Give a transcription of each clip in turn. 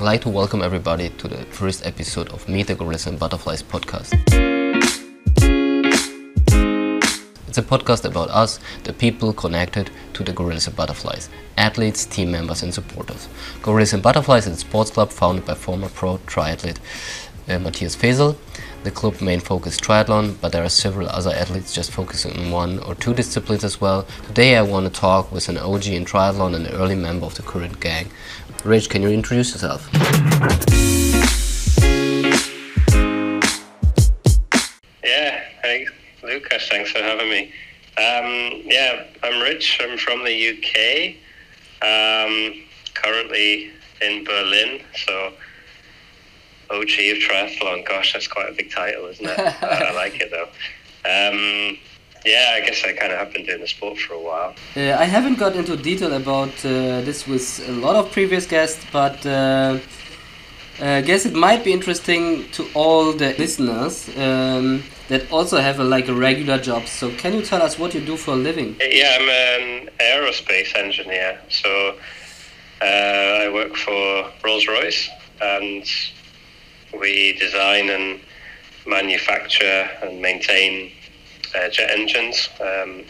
I'd like to welcome everybody to the first episode of Meet the Gorillas and Butterflies podcast. It's a podcast about us, the people connected to the Gorillas and Butterflies, athletes, team members, and supporters. Gorillas and Butterflies is a sports club founded by former pro triathlete uh, Matthias Fesel. The club main focus triathlon, but there are several other athletes just focusing on one or two disciplines as well. Today I want to talk with an OG in triathlon and an early member of the current gang. Rich, can you introduce yourself? Yeah, hey Lucas, thanks for having me. Um, yeah, I'm Rich. I'm from the UK. Um, currently in Berlin, so OG of triathlon. Gosh, that's quite a big title, isn't it? I like it though. Um, yeah, I guess I kind of have been doing the sport for a while. Uh, I haven't got into detail about uh, this with a lot of previous guests, but uh, I guess it might be interesting to all the listeners um, that also have a, like a regular job. So, can you tell us what you do for a living? Yeah, I'm an aerospace engineer. So, uh, I work for Rolls Royce, and we design and manufacture and maintain uh, jet engines. Um,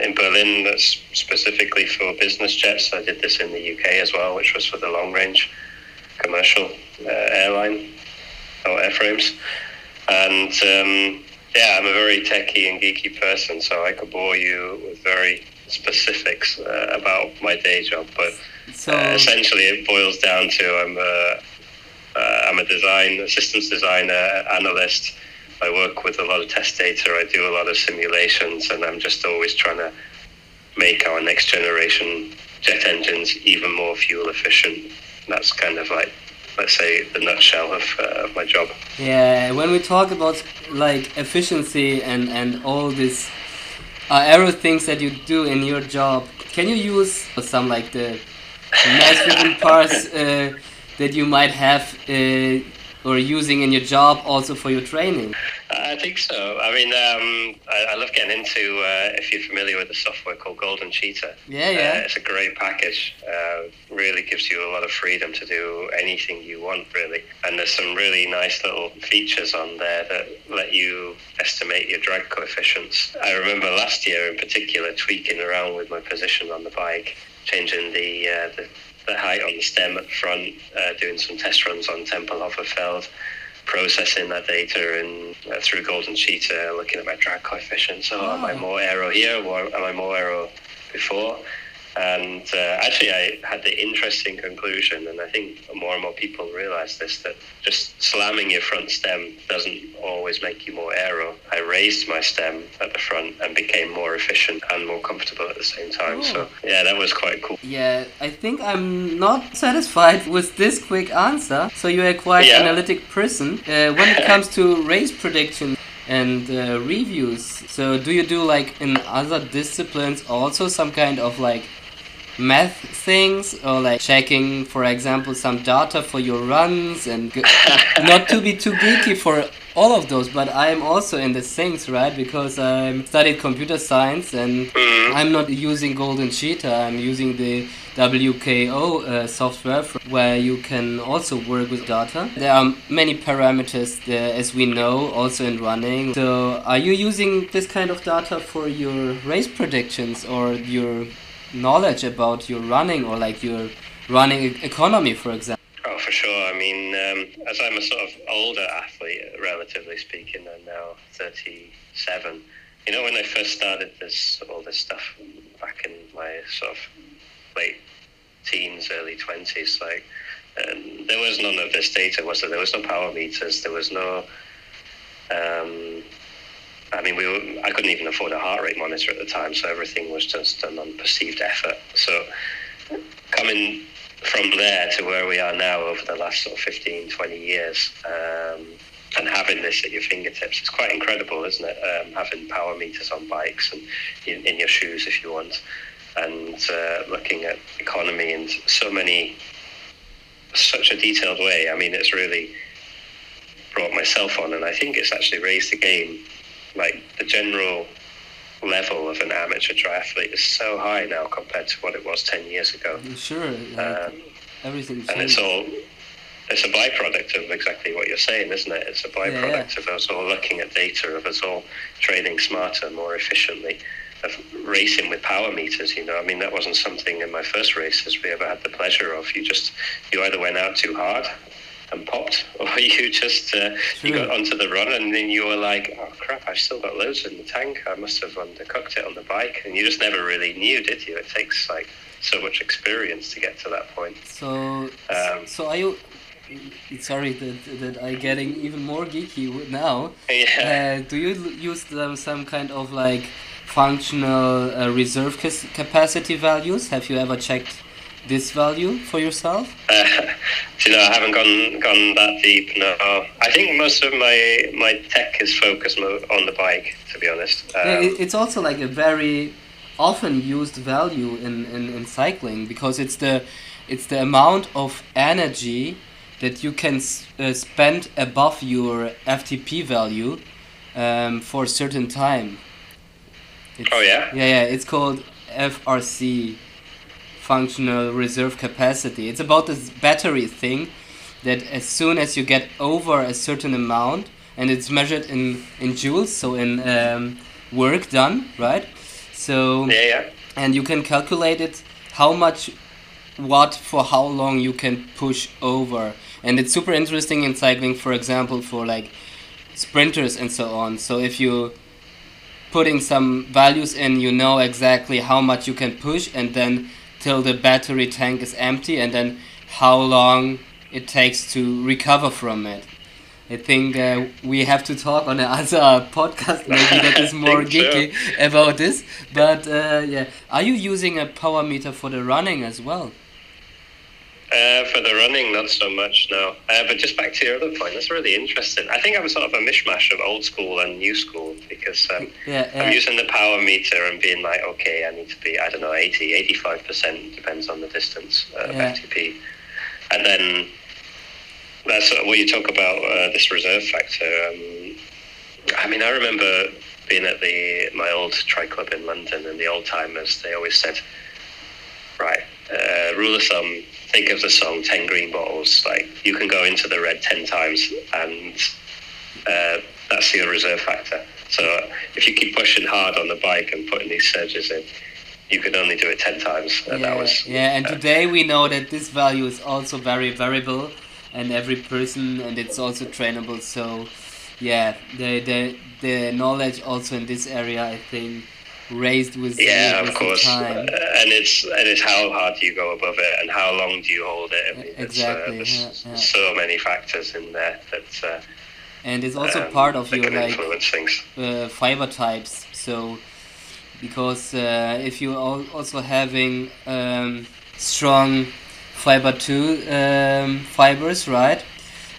in Berlin, that's specifically for business jets. I did this in the UK as well, which was for the long range commercial uh, airline or airframes. And um, yeah, I'm a very techie and geeky person, so I could bore you with very specifics uh, about my day job. But So, uh, essentially, it boils down to I'm a, uh, I'm a design systems designer analyst. I work with a lot of test data. I do a lot of simulations, and I'm just always trying to make our next generation jet engines even more fuel efficient. That's kind of like, let's say, the nutshell of, uh, of my job. yeah, when we talk about like efficiency and and all these uh, aero things that you do in your job, can you use some like the nice written parts uh, that you might have uh, or using in your job also for your training? I think so. I mean, um, I, I love getting into, uh, if you're familiar with the software called Golden Cheetah. Yeah, yeah. Uh, it's a great package. Uh, really gives you a lot of freedom to do anything you want, really. And there's some really nice little features on there that let you estimate your drag coefficients. I remember last year in particular tweaking around with my position on the bike, changing the, uh, the, the height on the stem at the front, uh, doing some test runs on Tempelhofer Feld processing that data and uh, through Golden Cheetah, looking at my drag coefficients. So, am I Oh. more aero here? Or am I more aero before? And uh, actually, I had the interesting conclusion, and I think more and more people realize this that just slamming your front stem doesn't always make you more aero. I raised my stem at the front and became more efficient and more comfortable at the same time. Oh. So, yeah, that was quite cool. Yeah, I think I'm not satisfied with this quick answer. So you are quite Yeah. analytic person uh, when it comes to race prediction and uh, reviews. So do you do like in other disciplines also some kind of like math things or like checking, for example, some data for your runs and g- not to be too geeky for all of those, but I'm also in the things, right? Because I studied computer science and Mm. I'm not using Golden Cheetah. I'm using the WKO uh, software where you can also work with data. There are many parameters there, as we know, also in running. So, are you using this kind of data for your race predictions or your knowledge about your running or like your running economy, for example? Oh, for sure. I mean, um, as I'm a sort of older athlete, relatively speaking, I'm now 37. You know, when I first started this all this stuff back in my sort of late teens, early 20s, like um, there was none of this data, was there? There was no power meters. There was no. Um, I mean, we were, I couldn't even afford a heart rate monitor at the time, so everything was just an unperceived effort. So coming from there to where we are now over the last sort of 15, 20 years, um, and having this at your fingertips, it's quite incredible, isn't it? Um, having power meters on bikes and in, in your shoes if you want, and uh, looking at economy in so many, such a detailed way. I mean, it's really brought myself on, and I think it's actually raised the game. Like the general level of an amateur triathlete is so high now compared to what it was 10 years ago. Sure, Um, everything. and it's all it's a byproduct of exactly what you're saying, isn't it? It's a byproduct yeah. of us all looking at data, of us all training smarter, more efficiently, of racing with power meters. You know, I mean, that wasn't something in my first races we ever had the pleasure of. You just you either went out too hard and popped, or you just uh, you got onto the run and then you were like, oh crap, I've still got loads in the tank. I must have undercooked it on the bike, and you just never really knew, did you? It takes like so much experience to get to that point. So, Um, so are you? Sorry that that I getting even more geeky now. Yeah. Uh, do you use them some kind of like functional uh, reserve capacity values? Have you ever checked this value for yourself? Uh, you know, I haven't gone gone that deep. No, I think most of my my tech is focused on the bike. To be honest, um, Yeah, it's also like a very often used value in, in, in cycling because it's the it's the amount of energy that you can s- uh, spend above your FTP value um, for a certain time. It's, Oh, yeah? Yeah, yeah. It's called FRC, functional reserve capacity. It's about this battery thing that as soon as you get over a certain amount, and it's measured in in joules, so in um, work done, right? So yeah, yeah. and you can calculate it how much what for how long you can push over and it's super interesting in cycling for example for like sprinters and so on so if you putting some values in you know exactly how much you can push and then till the battery tank is empty and then how long it takes to recover from it I think uh, we have to talk on another podcast maybe that is more think so. geeky about this. But uh, yeah, are you using a power meter for the running as well? Uh, for the running, not so much, no. Uh, but just back to your other point, that's really interesting. I think I'm sort of a mishmash of old school and new school because um, Yeah, I'm using the power meter and being like, okay, I need to be, I don't know, 80, 85%, depends on the distance uh, of FTP. And then that's sort of what you talk about, uh, this reserve factor. Um, I mean, I remember being at the my old tri club in London and the old timers, they always said, right, uh, rule of thumb, think of the song 10 green bottles. Like, you can go into the red 10 times and uh, that's your reserve factor. So if you keep pushing hard on the bike and putting these surges in, you can only do it 10 times. And yeah, that was, yeah, and uh, today we know that this value is also very variable, and every person, and it's also trainable. So, yeah, the the the knowledge also in this area, I think, raised with Yeah, with of course, Uh, time. and it's and it's how hard do you go above it, and how long do you hold it? I mean, Exactly, Uh, there's yeah, yeah. so many factors in there that uh, And it's also um, part of your like uh, fiber types. So, because uh, if you are also having um, strong fiber two um, fibers, right?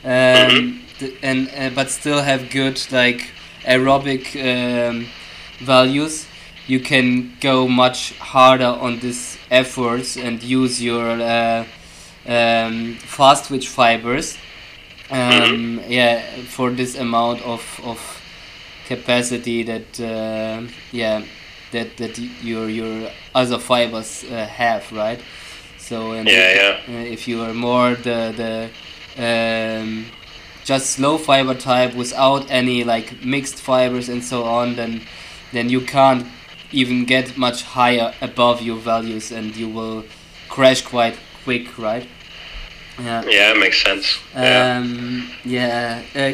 Um, th- and uh, but still have good like aerobic um, values. You can go much harder on these efforts and use your uh, um, fast twitch fibers. Um, Yeah, for this amount of, of capacity that uh, yeah that that your your other fibers uh, have right so and Yeah, if, yeah. uh, if you are more the the um, just slow fiber type without any like mixed fibers and so on then then you can't even get much higher above your values and you will crash quite quick right yeah Yeah, it makes sense. Yeah, um, yeah, uh,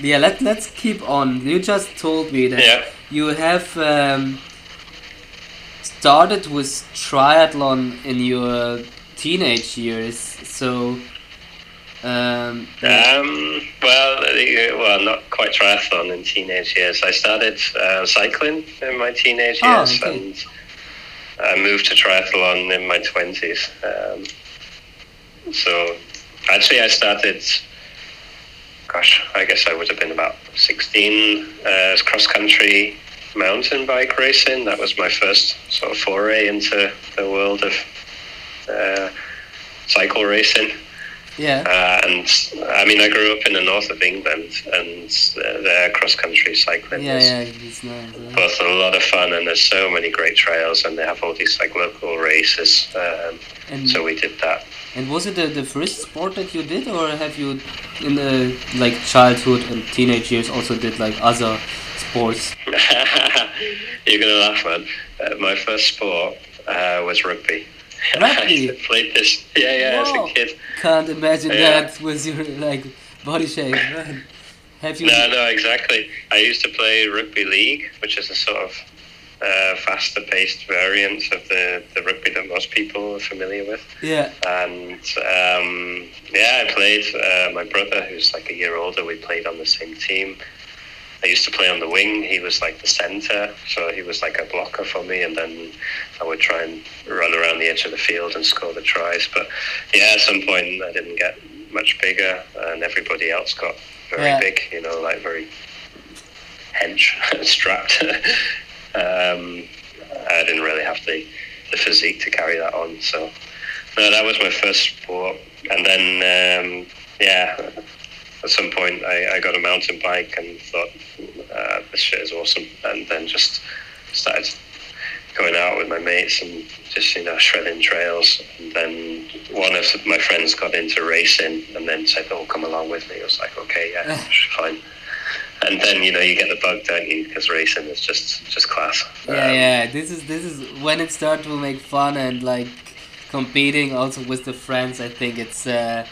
yeah. Let Let's keep on. You just told me that yeah. you have um, started with triathlon in your teenage years. So, um, Um, well, uh, well, not quite triathlon in teenage years. I started uh, cycling in my teenage Oh, years, okay. and I moved to triathlon in my twenties. Um, so, actually, I started. Gosh, I guess I would have been about sixteen. Uh, cross country mountain bike racing. That was my first sort of foray into the world of uh, cycle racing. Yeah. Uh, and I mean, I grew up in the north of England, and their cross country cycling Yeah, is yeah, it's nice. yeah. both a lot of fun, and there's so many great trails, and they have all these like local races. Um, And so we did that. and was it the, the first sport that you did, or have you in the like childhood and teenage years also did like other sports? You're gonna laugh, man. Uh, my first sport uh, was rugby. I played this, yeah, yeah, Wow. as a kid. Can't imagine Yeah. that with your like body shape. man. Have you? No, no, exactly. I used to play rugby league, which is a sort of uh, faster-paced variant of the, the rugby that most people are familiar with. Yeah. And um, yeah, I played. Uh, my brother, who's like a year older, we played on the same team. I used to play on the wing. He was like the centre, so he was like a blocker for me, and then I would try and run around the edge of the field and score the tries. But yeah, at some point I didn't get much bigger, and everybody else got very Yeah. big. You know, like very hench strapped. um, I didn't really have the the physique to carry that on. So no, that was my first sport, and then um, yeah, at some point I, I got a mountain bike and thought uh, this shit is awesome, and then just started going out with my mates and just you know shredding trails. And then one of my friends got into racing and then said, "Oh, come along with me." I was like, "Okay, yeah, fine." And then you know you get the bug, don't you? Because racing is just just class. Yeah, Um, yeah. This is this is when it starts to make fun and like competing also with the friends. I think it's uh,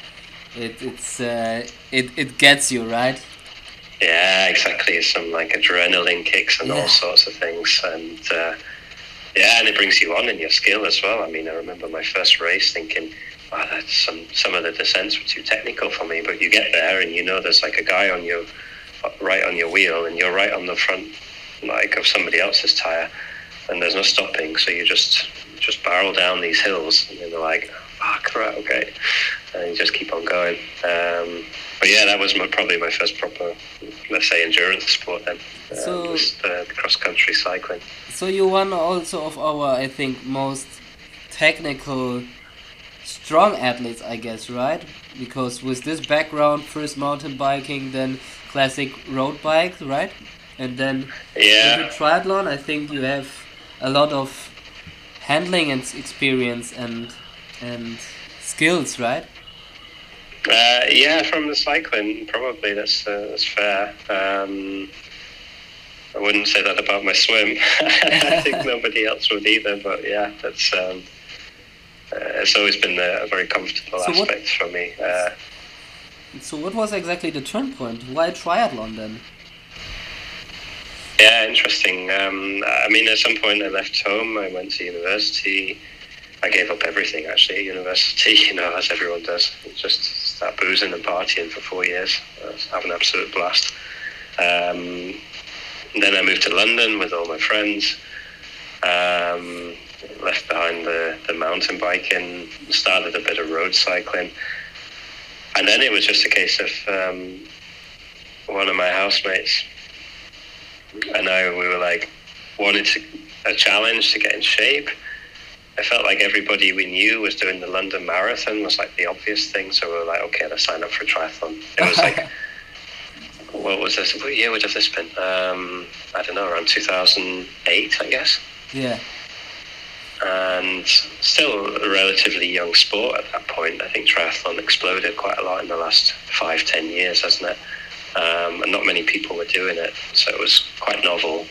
it it's uh, it it gets you right. Yeah, exactly. Some like adrenaline kicks and Yeah. all sorts of things, and uh, yeah, and it brings you on in your skill as well. I mean, I remember my first race thinking, "Wow, that's some some of the descents were too technical for me." But you get there, and you know there's like a guy on your right on your wheel, and you're right on the front like of somebody else's tire, and there's no stopping, so you just just barrel down these hills, and they're like, "Fuck, right, okay," and you just keep on going. Um, but yeah, that was my, probably my first proper, let's say, endurance sport then. Uh, So- was the cross country cycling. So you one also of our I think most technical strong athletes I guess right because with this background first mountain biking then classic road bikes right and then Yeah, triathlon I think you have a lot of handling and experience and and skills right uh, yeah, from the cycling, probably that's uh, that's fair. Um, I wouldn't say that about my swim. I think nobody else would either. But yeah, that's um, uh, it's always been a, a very comfortable So what- aspect for me. Uh, so what was exactly the turn point why triathlon then Yeah, interesting. Um, I mean, at some point I left home. I went to university. I gave up everything actually at university. You know, as everyone does. Just start boozing and partying for four years. I was having an absolute blast. Um, then I moved to London with all my friends. Um, left behind the, the mountain biking. Started a bit of road cycling. And then it was just a case of um, one of my housemates and I we were like wanted to, a challenge to get in shape. I felt like everybody we knew was doing the London Marathon was like the obvious thing, so we were like, okay, let's sign up for a triathlon. It was like, what was this? What year would have this been? Um, I don't know, around 2008, I guess. yeah And still a relatively young sport at that point. I think triathlon exploded quite a lot in the last five, ten years, hasn't it? um, and not many people were doing it, so it was quite novel.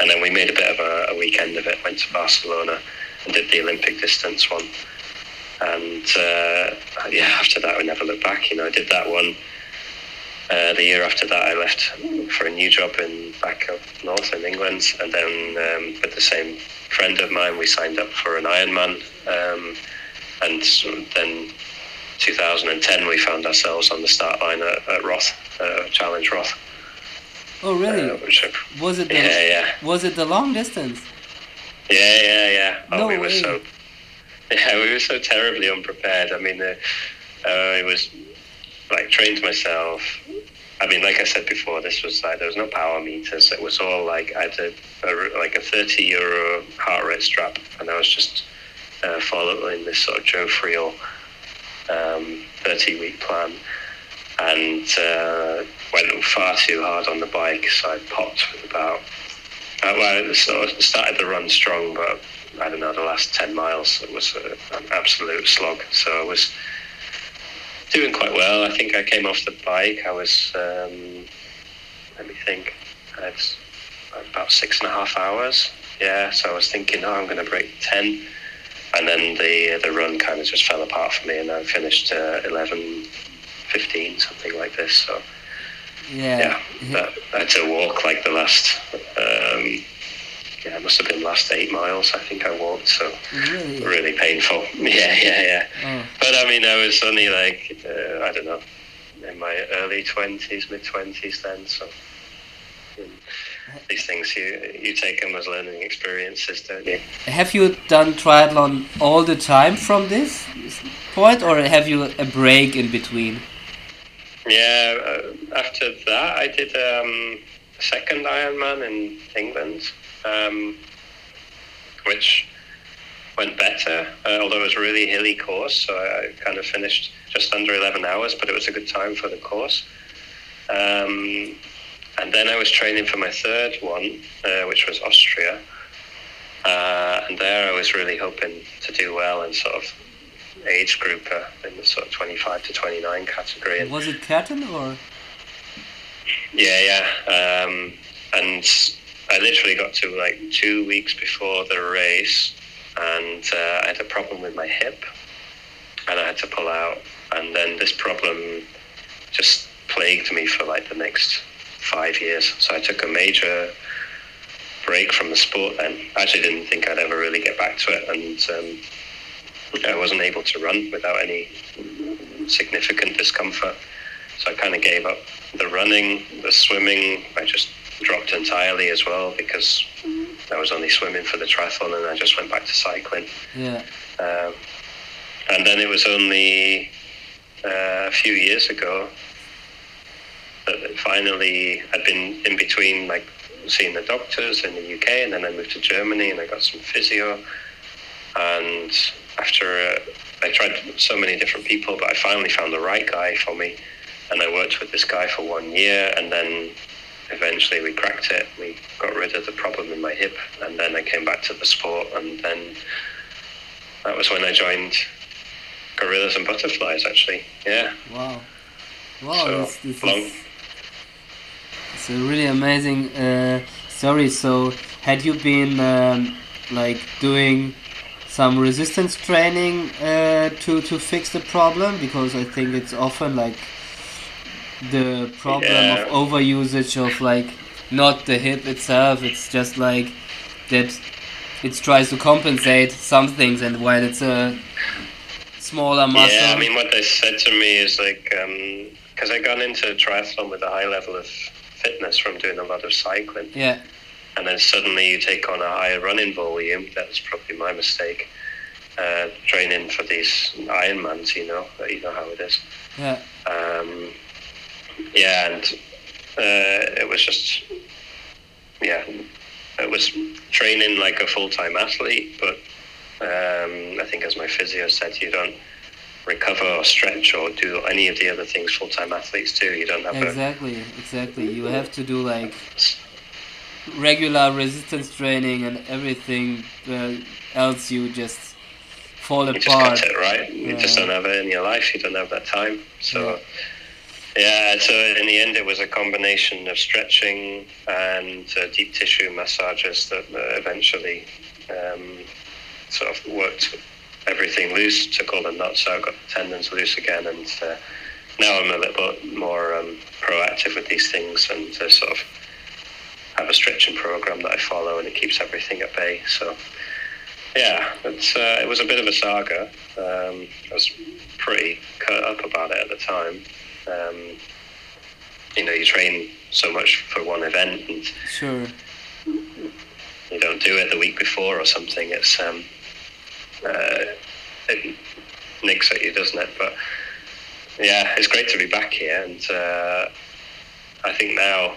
And then we made a bit of a, a weekend of it. Went to Barcelona and did the Olympic distance one. And uh, yeah, after that, we never looked back. You know, I did that one. Uh, the year after that, I left for a new job in back up north in England, and then um, with the same friend of mine, we signed up for an Ironman. Um, and then 2010, we found ourselves on the start line at, at Roth, uh, Challenge Roth. oh really Uh, which was it the, yeah, yeah, was it the long distance yeah, yeah, yeah. Oh, No we were so, yeah, we were so terribly unprepared. I mean, uh, uh, it was like trained myself. I mean, like I said before, this was like there was no power meters. It was all like I had a, a like a thirty euro heart rate strap, and I was just uh, following this sort of Joe Friel um, 30 week plan and uh, went far too hard on the bike. So I popped with about, uh, well, so I started the run strong, but I don't know, the last 10 miles it was a, an absolute slog. So I was doing quite well. I think I came off the bike. I was, um, let me think, I about six and a half hours. Yeah, so I was thinking, oh, I'm going to break 10. And then the the run kind of just fell apart for me, and I finished uh, 11, 15, something like this. So Yeah. yeah, that, I had to walk like the last, um, yeah, it must have been last eight miles. I think I walked, so Really? really painful. Yeah, yeah, yeah. Oh. But I mean, I was only like uh, I don't know, in my early twenties, mid twenties then. So these things you you take them as learning experiences, don't you? Have you done triathlon all the time from this point, or have you a break in between? Yeah. Uh, after that, I did um, second Ironman in England, um, which went better. Uh, although it was a really hilly course, so I, kind of finished just under 11 hours, but it was a good time for the course. Um, and then I was training for my third one, uh, which was Austria. Uh, and there I was really hoping to do well in sort of age group in the sort of 25 to 29 category. And Was it Curtin or? Yeah, yeah. Um, and I literally got to like two weeks before the race, and uh, I had a problem with my hip, and I had to pull out. And then this problem just plagued me for like the next five years. So I took a major break from the sport then. I actually didn't think I'd ever really get back to it, and um, I wasn't able to run without any significant discomfort. So I kind of gave up the running, the swimming. I just dropped entirely as well because I was only swimming for the triathlon, and I just went back to cycling. Yeah. Um, and then it was only uh, a few years ago that finally I'd been in between like seeing the doctors in the UK, and then I moved to Germany and I got some physio. And after uh, I tried so many different people, but I finally found the right guy for me, and I worked with this guy for one year, and then eventually we cracked it. We got rid of the problem in my hip, and then I came back to the sport, and then that was when I joined Gorillas and Butterflies. Actually, yeah. Wow. Wow. So, this, this long- is it's a really amazing uh, story. So, had you been um, like doing some resistance training uh, to to fix the problem? Because I think it's often like the problem Yeah. of overusage of like not the hip itself. It's just like that. It tries to compensate some things, and while it's a smaller muscle. Yeah, I mean, what they said to me is like, because I got into triathlon with a high level of fitness from doing a lot of cycling, yeah, and then suddenly you take on a higher running volume. That was probably my mistake. Uh, training for these Ironmans, you know, you know how it is. yeah, Um, yeah, and uh, it was just, yeah, it was training like a full time athlete, but um, I think as my physio said, you don't recover or stretch or do any of the other things full time athletes do. You don't have exactly, exactly. You have to do like regular resistance training and everything uh, else. You just fall a, you just apart. cut it, right? You just don't have it in your life. You don't have that time. So, yeah, so in the end, it was a combination of stretching and uh, deep tissue massages that uh, eventually um, sort of worked everything loose, took all the knots out, got the tendons loose again, and uh, now I'm a little bit more um, proactive with these things and uh, sort of have a stretching program that I follow, and it keeps everything at bay. So. Yeah, it's, uh, it was a bit of a saga. Um, I was pretty cut up about it at the time. Um, you know, you train so much for one event and Sure. you don't do it the week before or something. It's um, uh, it nicks at you, doesn't it? But yeah, it's great to be back here, and uh, I think now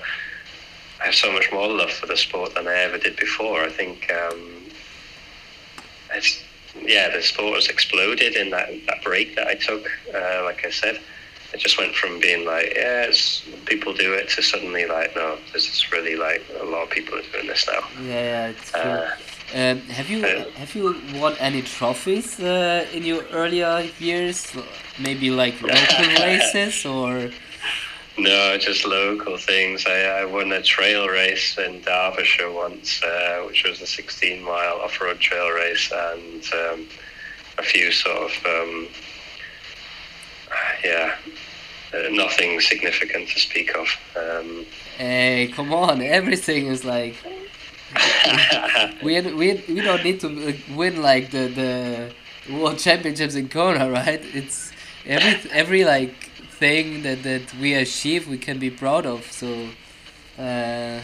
I have so much more love for the sport than I ever did before. I think um, it's yeah, the sport has exploded in that that break that I took. Uh, like I said, it just went from being like, yeah, it's, people do it to suddenly like, no, this is really like a lot of people are doing this now. Yeah, yeah, it's true. Uh, Um, have you uh, have you won any trophies uh, in your earlier years? Maybe like local races or No, just local things. I, I won a trail race in Derbyshire once, uh, which was a 16 mile off road trail race, and um, a few sort of, um, yeah, uh, nothing significant to speak of. Um, hey, come on! Everything is like we we we don't need to win like the the world championships in Kona, right? It's every every like thing that that we achieve we can be proud of. So, uh,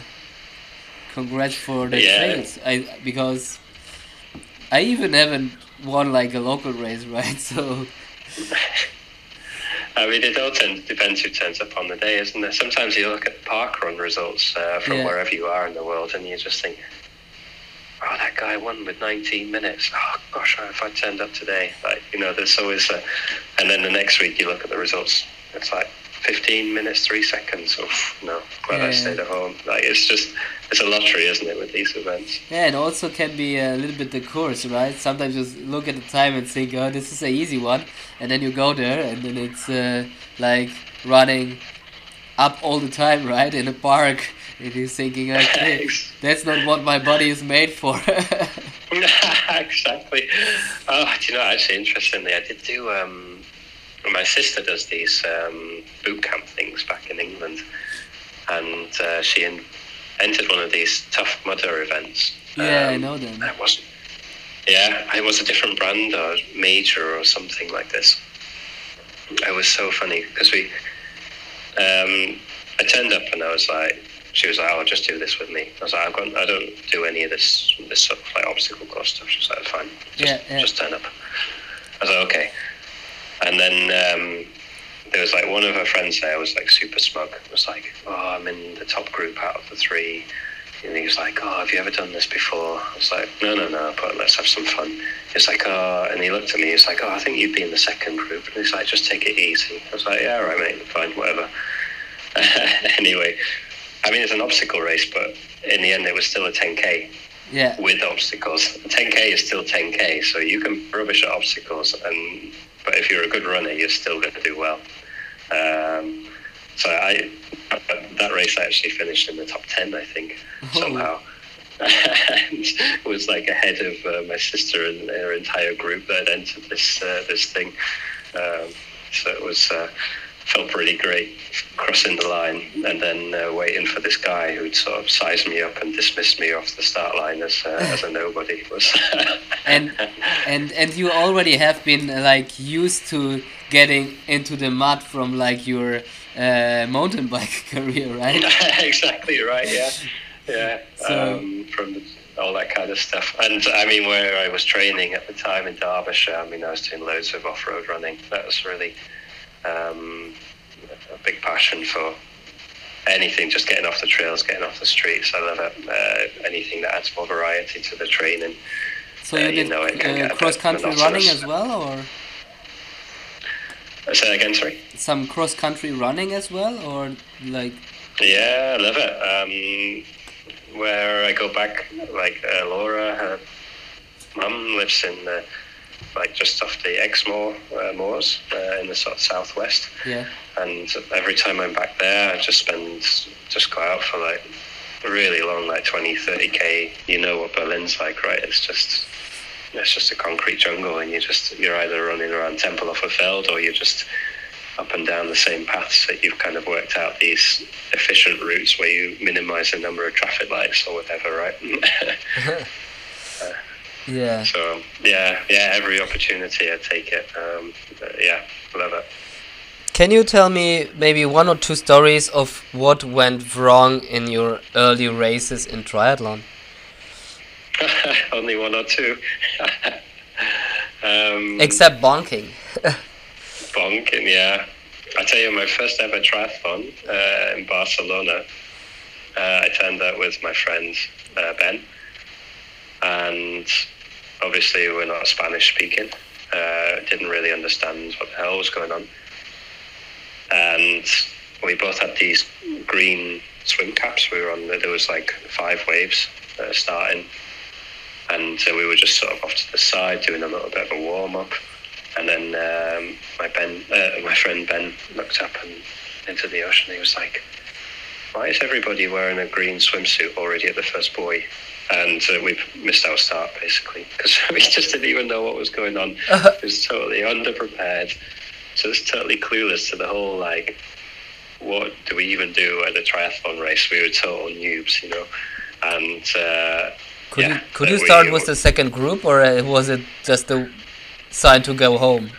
congrats for the Yeah. trails. I because I even haven't won like a local race, right? So I mean, it all tends, depends who turns up on the day, isn't it? Sometimes you look at park run results uh, from Yeah. wherever you are in the world, and you just think, "Oh, that guy won with 19 minutes. Oh gosh, if I turned up today, like you know, there's always a." And then the next week, you look at the results. It's like 15 minutes, three seconds. Oh no, glad I stayed at home. Like it's just, it's a lottery, isn't it, with these events? Yeah, and also can be a little bit the course, right? Sometimes you just look at the time and think, oh, this is an easy one, and then you go there, and then it's uh, like running up all the time, right, in a park, and you're thinking, okay, that's not what my body is made for. exactly. Oh, do you know, actually, interestingly, I did do. Um, my sister does these um, boot camp things back in England, and uh, she en- entered one of these tough mudder events. yeah, I Um, know them. It wasn't. Yeah, it was a different brand or major or something like this. It was so funny because we. Um, I turned up and I was like, she was like, "Oh, just do this with me." I was like, "I've got, I don't do any of this, this sort of like obstacle course stuff." She was like, "Fine, just, Yeah, yeah. just turn up." I was like, "Okay," and then um, there was like one of her friends there was like super smug. It Was like, "Oh, I'm in the top group out of the three. And he was like, "Oh, have you ever done this before?" I was like, "No, no, no, but let's have some fun." He's like, "Oh," and he looked at me. He's like, "Oh, I think you'd be in the second group." And he's like, "Just take it easy." I was like, "Yeah, all right, mate, fine, whatever." anyway, I mean, it's an obstacle race, but in the end, it was still a 10k Yeah, with obstacles. 10k is still 10k, so you can rubbish at obstacles, and but if you're a good runner, you're still going to do well. Um, so I that race I actually finished in the top 10, I think, Oh. somehow. and was like ahead of uh, my sister and her entire group that entered this uh, this thing. Um, so it was uh, felt really great crossing the line and then uh, waiting for this guy who'd sort of sized me up and dismissed me off the start line as uh, as a nobody was. and and and you already have been uh, like used to getting into the mud from like your uh, mountain bike career, right? exactly right. Yeah, yeah. So- um, from the, all that kind of stuff, and I mean, where I was training at the time in Derbyshire, I mean, I was doing loads of off-road running. That was really um, a big passion for anything, just getting off the trails, getting off the streets. I love it. Uh, anything that adds more variety to the training. So Uh, you you did know, it can uh, cross country running as well, or I Say that again, sorry. some cross country running as well, or like Yeah, I love it. Um, where I go back, like uh, Laura, her mum lives in the, like just off the Exmoor uh, moors uh, in the sort of southwest, yeah, and every time I'm back there, I just spend just go out for like a really long, like 20, 30 k. You know what Berlin's like, right? It's just it's just a concrete jungle, and you just you're either running around Tempelhofer Feld or you're just up and down the same paths that you've kind of worked out these efficient routes where you minimize the number of traffic lights or whatever, right? yeah. so yeah, yeah, every opportunity I take it. Um, yeah, love it. Can you tell me maybe one or two stories of what went wrong in your early races in triathlon? Only one or two. um, Except bonking. bonking, yeah. I tell you, my first ever triathlon uh, in Barcelona, uh, I turned out with my friend uh, Ben, and obviously we're not Spanish speaking. Uh, didn't really understand what the hell was going on, and we both had these green swim caps. We were on. There was like five waves uh, starting, and uh, we were just sort of off to the side doing a little bit of a warm up, and then um, my Ben, uh, my friend Ben, looked up and into the ocean. He was like, "Why is everybody wearing a green swimsuit already at the first buoy?" And uh, we missed our start basically because we just didn't even know what was going on. It was totally underprepared, so just totally clueless to the whole like what do we even do at a triathlon race? We were total noobs, you know. And uh, Could yeah, you could you we- start with the second group, or uh, was it just a sign to go home?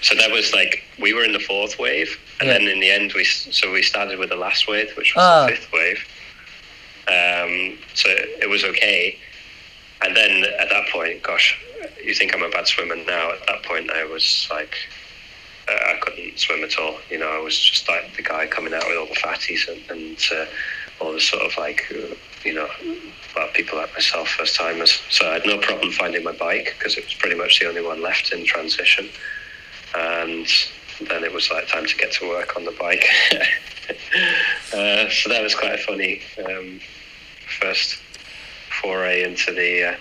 So that was like we were in the fourth wave, and Yeah. then in the end we so we started with the last wave, which was Ah. the fifth wave. Um, so it was okay, and then at that point, gosh, you think I'm a bad swimmer now? At that point, I was like. Uh, I couldn't swim at all. You know, I was just like the guy coming out with all the fatties and, and uh, all the sort of like, uh, you know, well, people like myself, first timers. So I had no problem finding my bike because it was pretty much the only one left in transition. And then it was like time to get to work on the bike. uh, so that was quite a funny um, first foray into the uh,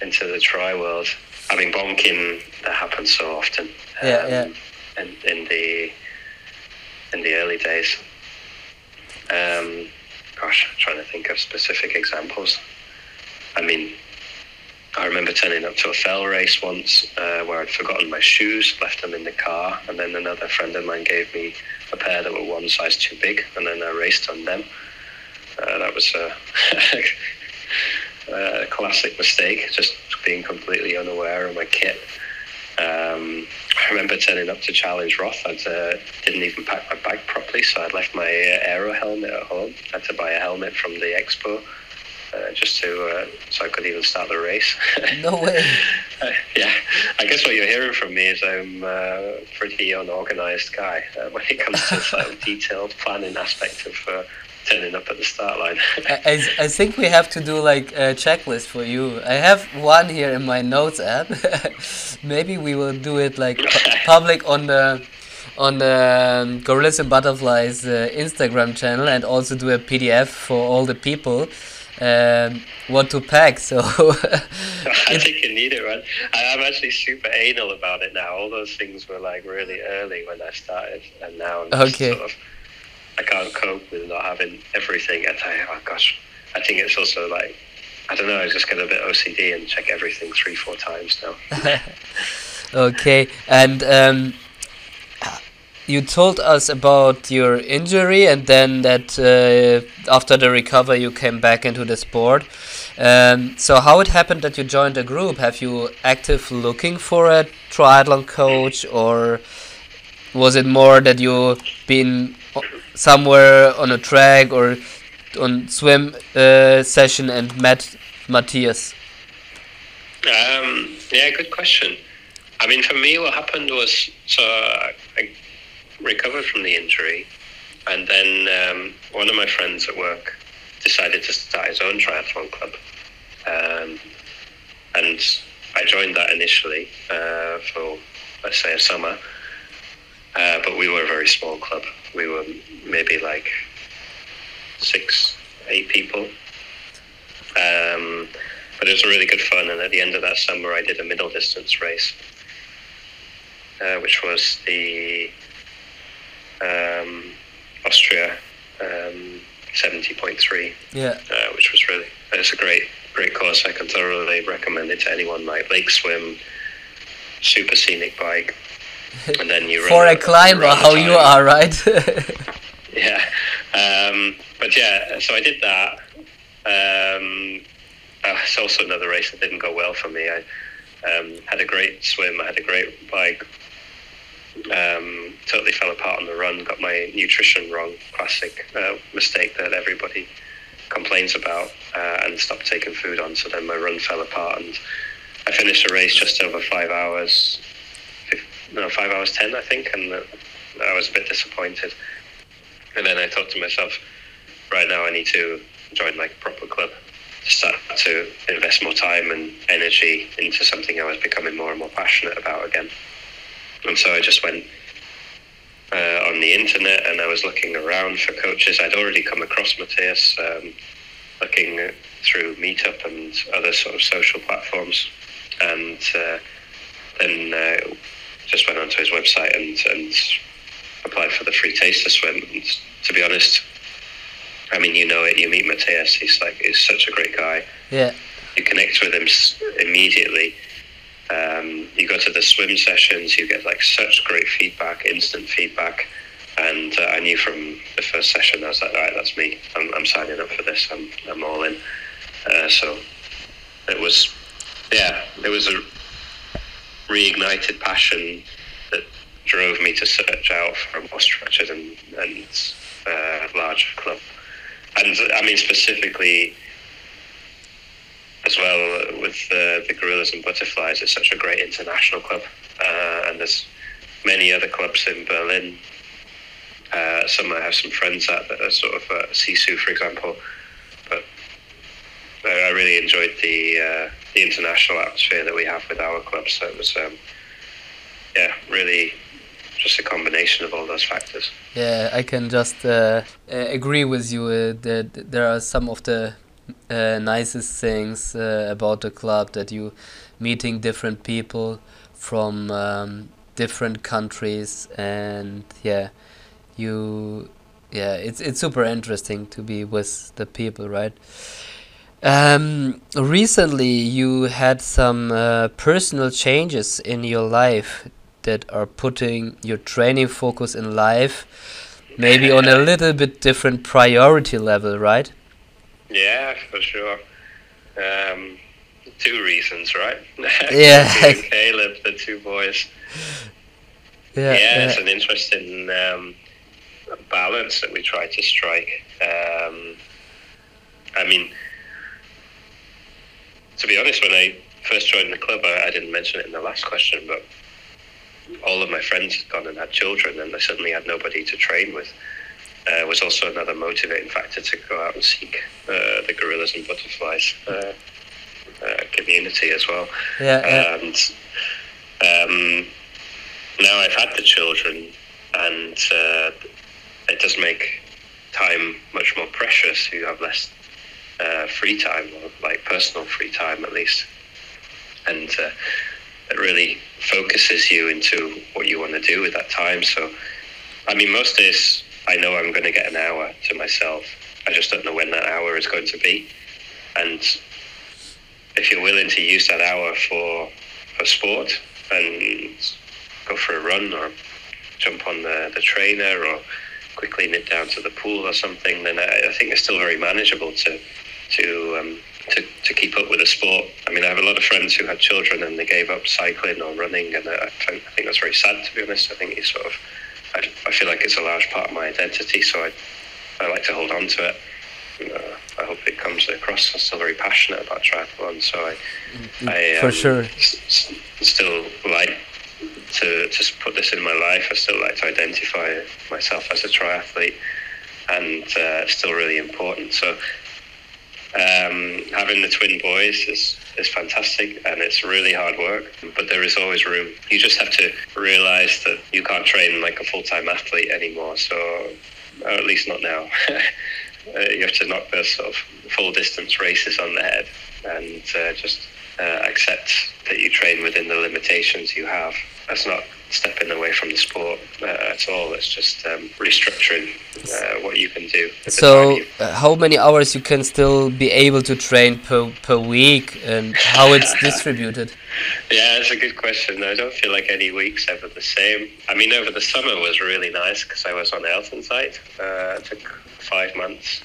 into the tri world. Having bonking, that happens so often. Yeah, yeah. In, in the in the early days. Um, gosh, I'm trying to think of specific examples. I mean, I remember turning up to a fell race once uh, where I'd forgotten my shoes, left them in the car, and then another friend of mine gave me a pair that were one size too big, and then I raced on them. Uh, that was a, a classic mistake, just being completely unaware of my kit. Um, I remember turning up to Challenge Roth. I uh, didn't even pack my bag properly, so I'd left my uh, aero helmet at home. I had to buy a helmet from the expo uh, just to uh, so I could even start the race. No way. Uh, yeah, I guess what you're hearing from me is I'm a pretty unorganized guy uh, when it comes to the sort of detailed planning aspect of uh, turning up at the start line. I, I, I think we have to do like a checklist for you. I have one here in my notes app. Maybe we will do it like pu- public on the on the um, Gorillas and Butterflies uh, Instagram channel and also do a PDF for all the people um, what to pack. So I think you need it, man. I, I'm actually super anal about it now. All those things were like really early when I started, and now I'm just Okay. sort of I can't cope with not having everything. I tell you, oh gosh, I think it's also like I don't know. I just get a bit OCD and check everything three, four times now. okay, and um, you told us about your injury, and then that uh, after the recovery you came back into the sport. Um, so how it happened that you joined a group? Have you active looking for a triathlon coach, or was it more that you been somewhere on a track or on swim uh, session and met Matthias? Um, yeah, good question. I mean, for me, what happened was so I, I recovered from the injury, and then um, one of my friends at work decided to start his own triathlon club, um, and I joined that initially uh, for let's say a summer. Uh, but we were a very small club. We were maybe like six, eight people. Um, but it was really good fun. And at the end of that summer, I did a middle distance race, uh, which was the um, Austria um, 70.3, Yeah. uh, which was really, it's a great, great course. I can thoroughly recommend it to anyone. Like lake swim, super scenic bike. And then you For a climber, how you are, right? Yeah. Um, but yeah, so I did that. Um, uh, it's also another race that didn't go well for me. I um, had a great swim, I had a great bike. Um, totally fell apart on the run, got my nutrition wrong, classic uh, mistake that everybody complains about, uh, and stopped taking food on. So then my run fell apart, and I finished the race just over five hours, no, five hours ten, I think, and I was a bit disappointed. And then I thought to myself, right now I need to join like a proper club start to invest more time and energy into something I was becoming more and more passionate about again. And so I just went uh, on the internet and I was looking around for coaches. I'd already come across Matthias, um, looking through Meetup and other sort of social platforms, and uh, then uh, just went onto his website and, and applied for the free taster swim. And to be honest, I mean, you know it. You meet Matthias. He's like, he's such a great guy. Yeah. You connect with him immediately. Um, you go to the swim sessions. You get like such great feedback, instant feedback. And uh, I knew from the first session, I was like, all right, that's me. I'm, I'm signing up for this. I'm, I'm all in. Uh, so it was, yeah, it was a reignited passion that drove me to search out for a more structured and, and uh, larger club and I mean specifically as well with uh, the Gorillas and Butterflies. It's such a great international club, uh, and there's many other clubs in Berlin. Uh, some I have some friends at that are sort of uh, Sisu, for example. But I really enjoyed the uh, the international atmosphere that we have with our club. So it was, um, yeah, really just a combination of all those factors. Yeah, I can just uh, uh, agree with you that there are some of the uh, nicest things uh, about the club that you meeting different people from um, different countries and yeah, you yeah it's it's super interesting to be with the people, right? Um, recently, you had some uh, personal changes in your life that are putting your training focus in life maybe on a little bit different priority level, right? Yeah, for sure. Um, two reasons, right? Yeah. Caleb, the two boys. Yeah, yeah, yeah. it's an interesting um, balance that we try to strike. Um, I mean, to be honest, when I first joined the club, I, I didn't mention it in the last question, but all of my friends had gone and had children, and I suddenly had nobody to train with. Uh, was also another motivating factor to go out and seek uh, the gorillas and butterflies uh, uh community as well. Yeah, yeah. And um, now I've had the children, and uh, it does make time much more precious. You have less uh, free time, or like personal free time at least, and it really focuses you into what you want to do with that time. So, I mean, most days I know I'm going to get an hour to myself. I just don't know when that hour is going to be. And if you're willing to use that hour for a sport and go for a run or jump on the, the trainer or quickly nip down to the pool or something, then I, I think it's still very manageable to to um, to, to keep up with the sport. I mean, I have a lot of friends who had children and they gave up cycling or running, and I I think that's very sad, to be honest. I think it's sort of, I, I feel like it's a large part of my identity, so I, I like to hold on to it. Uh, I hope it comes across. I'm still very passionate about triathlon, so I, mm-hmm. I um, for sure s- still like to to put this in my life. I still like to identify myself as a triathlete, and uh, it's still really important. So um, having the twin boys is, is fantastic and it's really hard work, but there is always room. You just have to realize that you can't train like a full time athlete anymore, so or at least not now. uh, you have to knock the sort of full distance races on the head and uh, just uh, accept that you train within the limitations you have. That's not stepping away from the sport uh, at all. It's just um, restructuring uh, what you can do. So, uh, how many hours you can still be able to train per per week, and how it's distributed? Yeah, it's a good question. I don't feel like any week's ever the same. I mean, over the summer was really nice because I was on Elternzeit. Uh, I took five months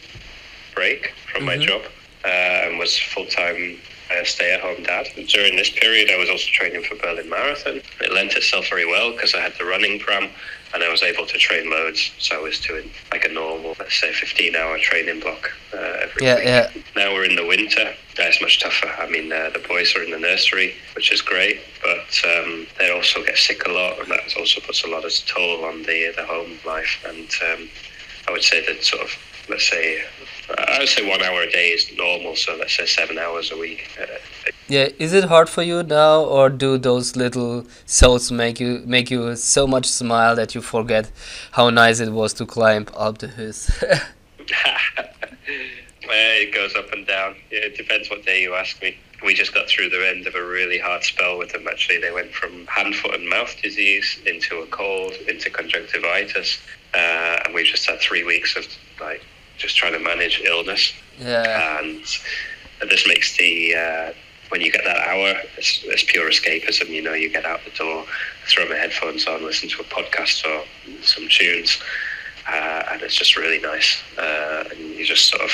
break from mm -hmm. my job uh, and was full time a stay-at-home dad. During this period, I was also training for Berlin Marathon. It lent itself very well because I had the running pram and I was able to train loads. So I was doing like a normal, let's say, 15-hour training block uh, every yeah, week. Yeah. Now we're in the winter. It's much tougher. I mean, uh, the boys are in the nursery, which is great, but um, they also get sick a lot, and that also puts a lot of toll on the the home life. And um, I would say that sort of, let's say, I would say one hour a day is normal. So let's say seven hours a week. Yeah, is it hard for you now, or do those little souls make you make you so much smile that you forget how nice it was to climb up the hills? it goes up and down. It depends what day you ask me. We just got through the end of a really hard spell with them. Actually, they went from hand, foot, and mouth disease into a cold, into conjunctivitis, uh, and we just had three weeks of like just trying to manage illness. Yeah. And, and this makes the uh, when you get that hour, it's, it's, pure escapism. You know, you get out the door, throw my headphones on, listen to a podcast or some tunes, uh, and it's just really nice. Uh, and you just sort of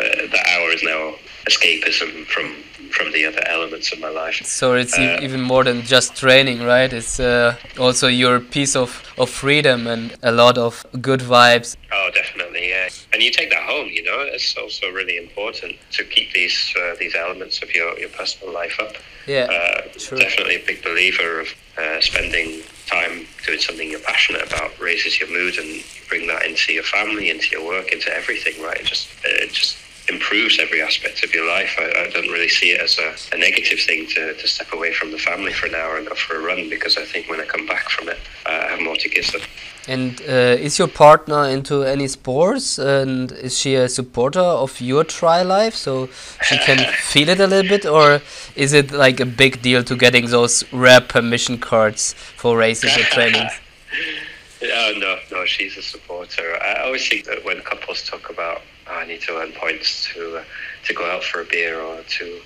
uh, that hour is now escapism from from the other elements of my life. So it's uh, even more than just training, right? It's uh, also your piece of, of freedom and a lot of good vibes. Oh, definitely, yeah. And you take that home, you know. It's also really important to keep these uh, these elements of your, your personal life up. Yeah, uh, definitely a big believer of uh, spending time doing something you're passionate about raises your mood and bring that into your family, into your work, into everything, right? It just it just improves every aspect of your life. I, I don't really see it as a, a, negative thing to, to step away from the family for an hour and go for a run because I think when I come back from it, uh, I have more to give them. And uh, is your partner into any sports? And is she a supporter of your tri life so she can feel it a little bit? Or is it like a big deal to getting those rare permission cards for races or trainings? Oh, no, no, she's a supporter. I always think that when couples talk about I need to earn points to uh, to go out for a beer or to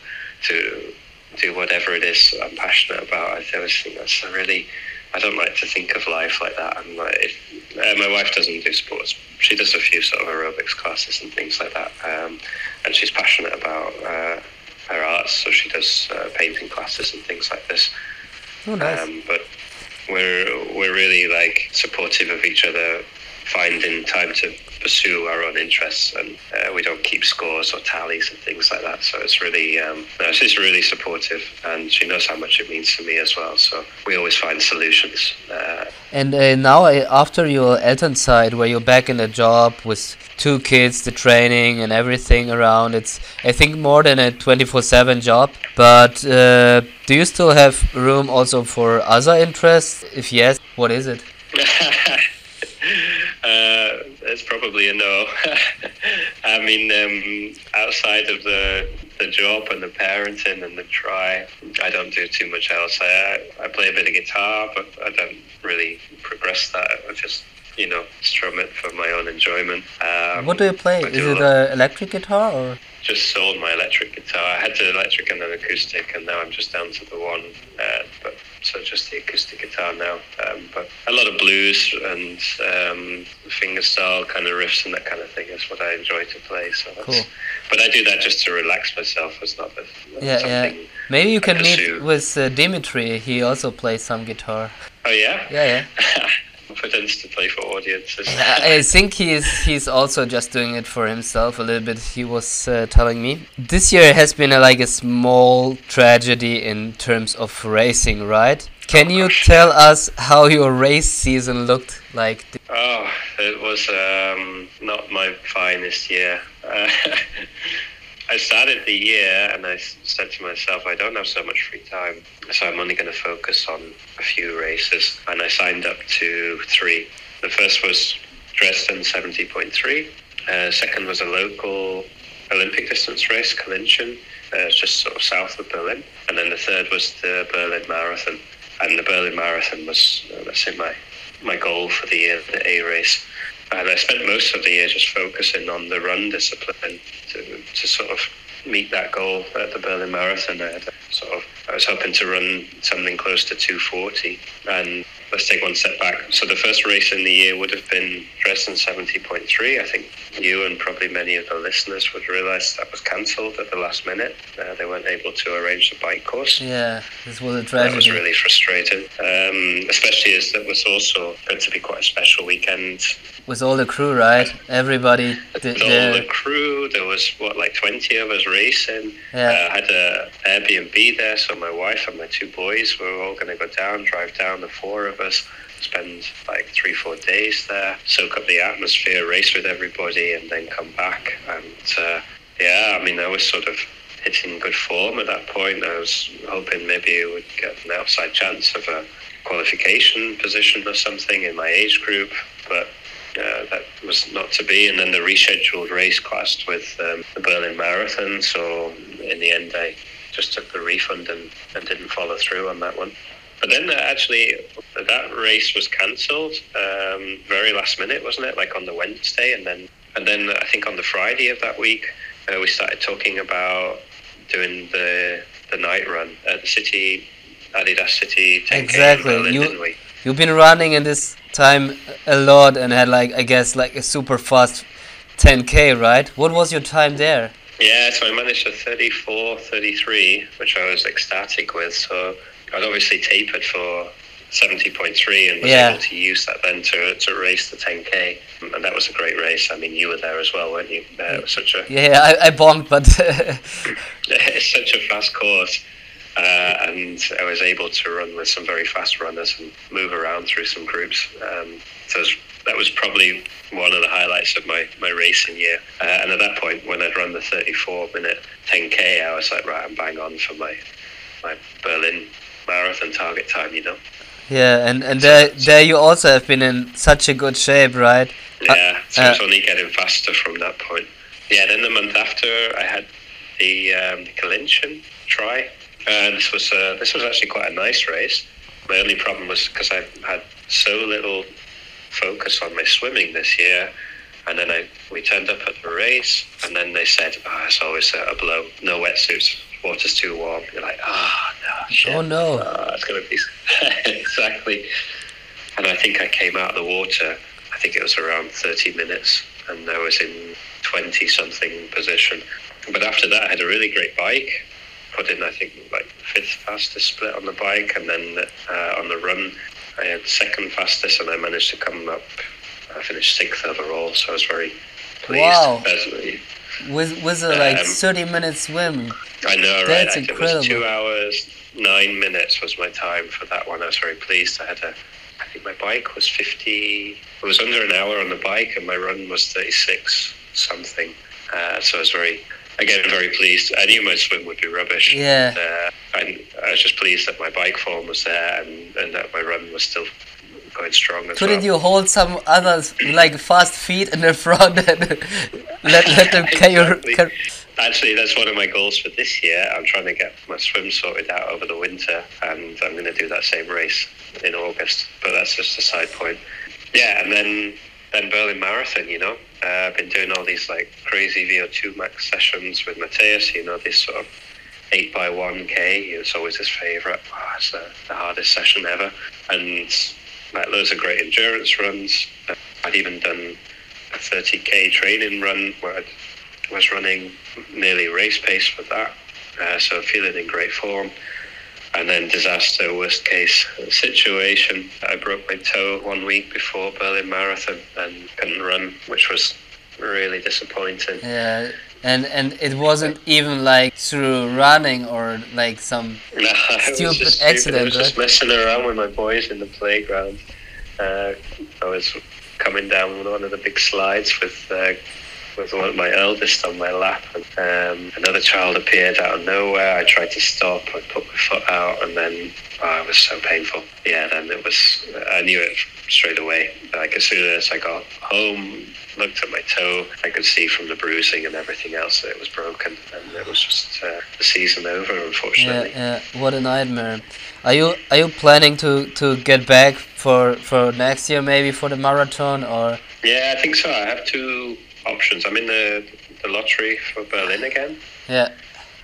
to do whatever it is I'm passionate about. I always think that's a really I don't like to think of life like that. And like, if, uh, my wife doesn't do sports. She does a few sort of aerobics classes and things like that. Um, and she's passionate about uh, her arts, so she does uh, painting classes and things like this. Oh, nice. Um, but we're we're really like supportive of each other, finding time to pursue our own interests, and uh, we don't keep scores or tallies and things like that. So it's really, um, no, she's really supportive, and she knows how much it means to me as well. So we always find solutions. Uh, and uh, now, uh, after your Elternzeit, where you're back in a job with two kids, the training and everything around, it's I think more than a 24/7 job. But uh, do you still have room also for other interests? If yes, what is it? Uh, it's probably a no. I mean, um, outside of the the job and the parenting and the tri, I don't do too much else. I I play a bit of guitar, but I don't really progress that. I just you know strum it for my own enjoyment. Um, what do you play? Is it an electric guitar or? Just sold my electric guitar. I had the electric and an acoustic, and now I'm just down to the one. Uh, but so just the acoustic guitar now. Um, but a lot of blues and um, fingerstyle kind of riffs and that kind of thing is what I enjoy to play. So cool. But I do that just to relax myself. It's not, yeah, yeah. Maybe you can meet with uh, Dimitri. He also plays some guitar. Oh yeah. Yeah, yeah. confidence to play for audiences. I think he's he's also just doing it for himself a little bit. He was uh, telling me this year has been a, like a small tragedy in terms of racing, right? Can you tell us how your race season looked like? Oh, it was um, not my finest year. Uh, I started the year and I said to myself, I don't have so much free time, so I'm only going to focus on a few races. And I signed up to three. The first was Dresden 70.3. Uh, second was a local Olympic distance race, Kallinchen, uh, just sort of south of Berlin. And then the third was the Berlin Marathon. And the Berlin Marathon was, uh, let's say, my, my goal for the year, the A race. And I spent most of the year just focusing on the run discipline to, to sort of meet that goal at the Berlin Marathon. I sort of I was hoping to run something close to 240. And let's take one step back. So the first race in the year would have been Dresden 70.3. I think you and probably many of the listeners would realise that was cancelled at the last minute. Uh, they weren't able to arrange the bike course. Yeah, this was a tragedy. That was really frustrating, um, especially as that was also going to be quite a special weekend. With all the crew, right? Everybody. With all the crew, there was what like 20 of us racing. Yeah. Uh, I had a Airbnb there, so my wife and my two boys were all going to go down, drive down, the four of us, spend like three, four days there, soak up the atmosphere, race with everybody, and then come back. And uh, yeah, I mean, I was sort of hitting good form at that point. I was hoping maybe I would get an outside chance of a qualification position or something in my age group, but uh, that was not to be. And then the rescheduled race clashed with um, the Berlin Marathon. So in the end, I just took the refund and, and didn't follow through on that one. But then uh, actually, that race was cancelled um, very last minute, wasn't it? Like on the Wednesday, and then and then I think on the Friday of that week, uh, we started talking about doing the the night run at the city Adidas City 10K Exactly. in Berlin, You- didn't we? You've been running in this time a lot and had like I guess like a super fast 10k, right? What was your time there? Yeah, so I managed a 34, 33, which I was ecstatic with. So I'd obviously tapered for 70.3 and was Yeah. able to use that then to, to race the 10K. And that was a great race. I mean, you were there as well, weren't you? Uh, it was such a, Yeah, I, I bonked, but it's such a fast course. Uh, and I was able to run with some very fast runners and move around through some groups. Um, so was- that was probably one of the highlights of my, my racing year. Uh, and at that point, when I'd run the 34 minute 10K, I was like, right, I'm bang on for my, my Berlin marathon target time, you know? yeah, and and there there you also have been in such a good shape, right? Yeah, so uh, it's only getting faster from that point. Yeah, then the month after, I had the um, the Kallinchen tri. Uh, this was uh, this was actually quite a nice race. My only problem was because I had so little focus on my swimming this year, and then I we turned up at the race, and then they said, "Ah, it's always a blow. No wetsuits. Water's too warm." You're like, "Ah, no, shit. Oh no. Ah, it's gonna be exactly." And I think I came out of the water. I think it was around 30 minutes, and I was in 20 something position. But after that, I had a really great bike. Put in, I think, like fifth fastest split on the bike, and then uh, on the run, I had second fastest, and I managed to come up. I finished sixth overall, so I was very pleased. Wow. As- With with a like Um, 30 minute swim. I know, right? That's I think incredible. It was two hours, nine minutes was my time for that one. I was very pleased. I had a, I think my bike was 50, it was under an hour on the bike, and my run was 36 something. Uh, so I was very, again, very pleased. I knew my swim would be rubbish. Yeah. Uh, and I was just pleased that my bike form was there and, and that my run was still going strong as Couldn't well. you hold some others like fast feet in the front and let let them carry your Exactly. car- Actually, that's one of my goals for this year. I'm trying to get my swim sorted out over the winter, and I'm going to do that same race in August. But that's just a side point. Yeah, and then then Berlin Marathon. You know, uh, I've been doing all these like crazy VO2 max sessions with Matthias. You know, this sort of eight by one k. It's always his favorite. Oh, it's the, the hardest session ever, and like loads of great endurance runs. I'd even done a 30k training run where I was running nearly race pace for that. Uh, so feeling in great form. And then disaster, worst case situation. I broke my toe one week before Berlin Marathon and couldn't run, which was really disappointing. Yeah, and and it wasn't even like through running or like some. No, Stupid accident, I was just messing around with my boys in the playground. Uh, I was coming down one of the big slides with uh, with one of my eldest on my lap, and um, another child appeared out of nowhere. I tried to stop. I put my foot out, and then oh, it was so painful. Yeah, then it was. I knew it straight away. Like as soon as I got home, looked at my toe, I could see from the bruising and everything else that it was broken, and it was just uh, the season over, Yeah, unfortunately. yeah. What a nightmare. Are you are you planning to to get back for for next year maybe for the marathon or? Yeah, I think so. I have two options. I'm in the the lottery for Berlin again, Yeah.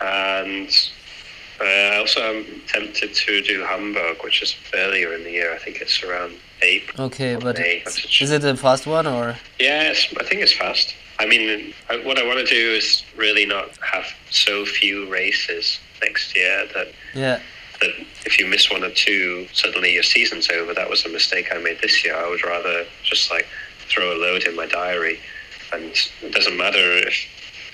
and uh, I also am tempted to do Hamburg, which is earlier in the year. I think it's around April. Okay, but May. is it the fast one or? Yeah, I think it's fast. I mean, I, what I want to do is really not have so few races next year that Yeah. that if you miss one or two, suddenly your season's over. That was a mistake I made this year. I would rather just like throw a load in my diary, and it doesn't matter if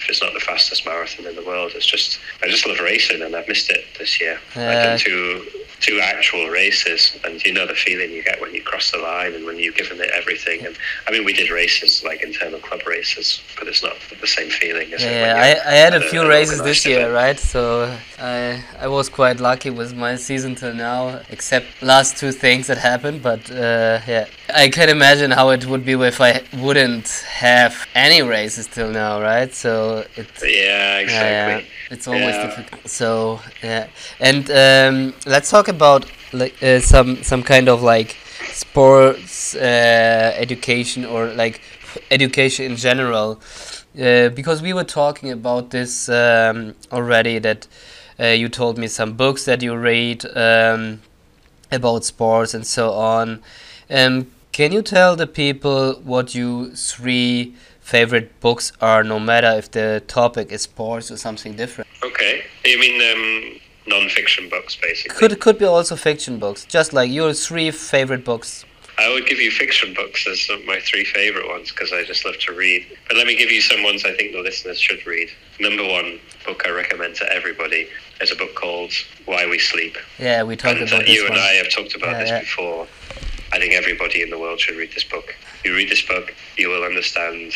if it's not the fastest marathon in the world. It's just I just love racing, and I've missed it this year. I've Yeah. done two two actual races, and you know the feeling you get when you cross the line and when you've given it everything. And I mean, we did races like internal club races, but it's not the same feeling. Yeah, I, I had a few races this year, event? right? So I I was quite lucky with my season till now, except last two things that happened. But uh, yeah, I can imagine how it would be if I wouldn't have any races till now, right? So it Yeah, exactly. it's always Yeah. difficult. So yeah, and um, let's talk about like uh, some some kind of like sports uh, education or like education in general, uh, because we were talking about this um, already. That uh, you told me some books that you read um, about sports and so on. Um, can you tell the people what you three favorite books are, no matter if the topic is sports or something different? Okay, you mean um, non-fiction books, basically? Could could be also fiction books, just like your three favorite books. I would give you fiction books as my three favorite ones because I just love to read. But let me give you some ones I think the listeners should read. Number one book I recommend to everybody is a book called Why We Sleep. Yeah, we talked and about uh, this you one. and I have talked about Yeah, this yeah. before. I think everybody in the world should read this book. You read this book, you will understand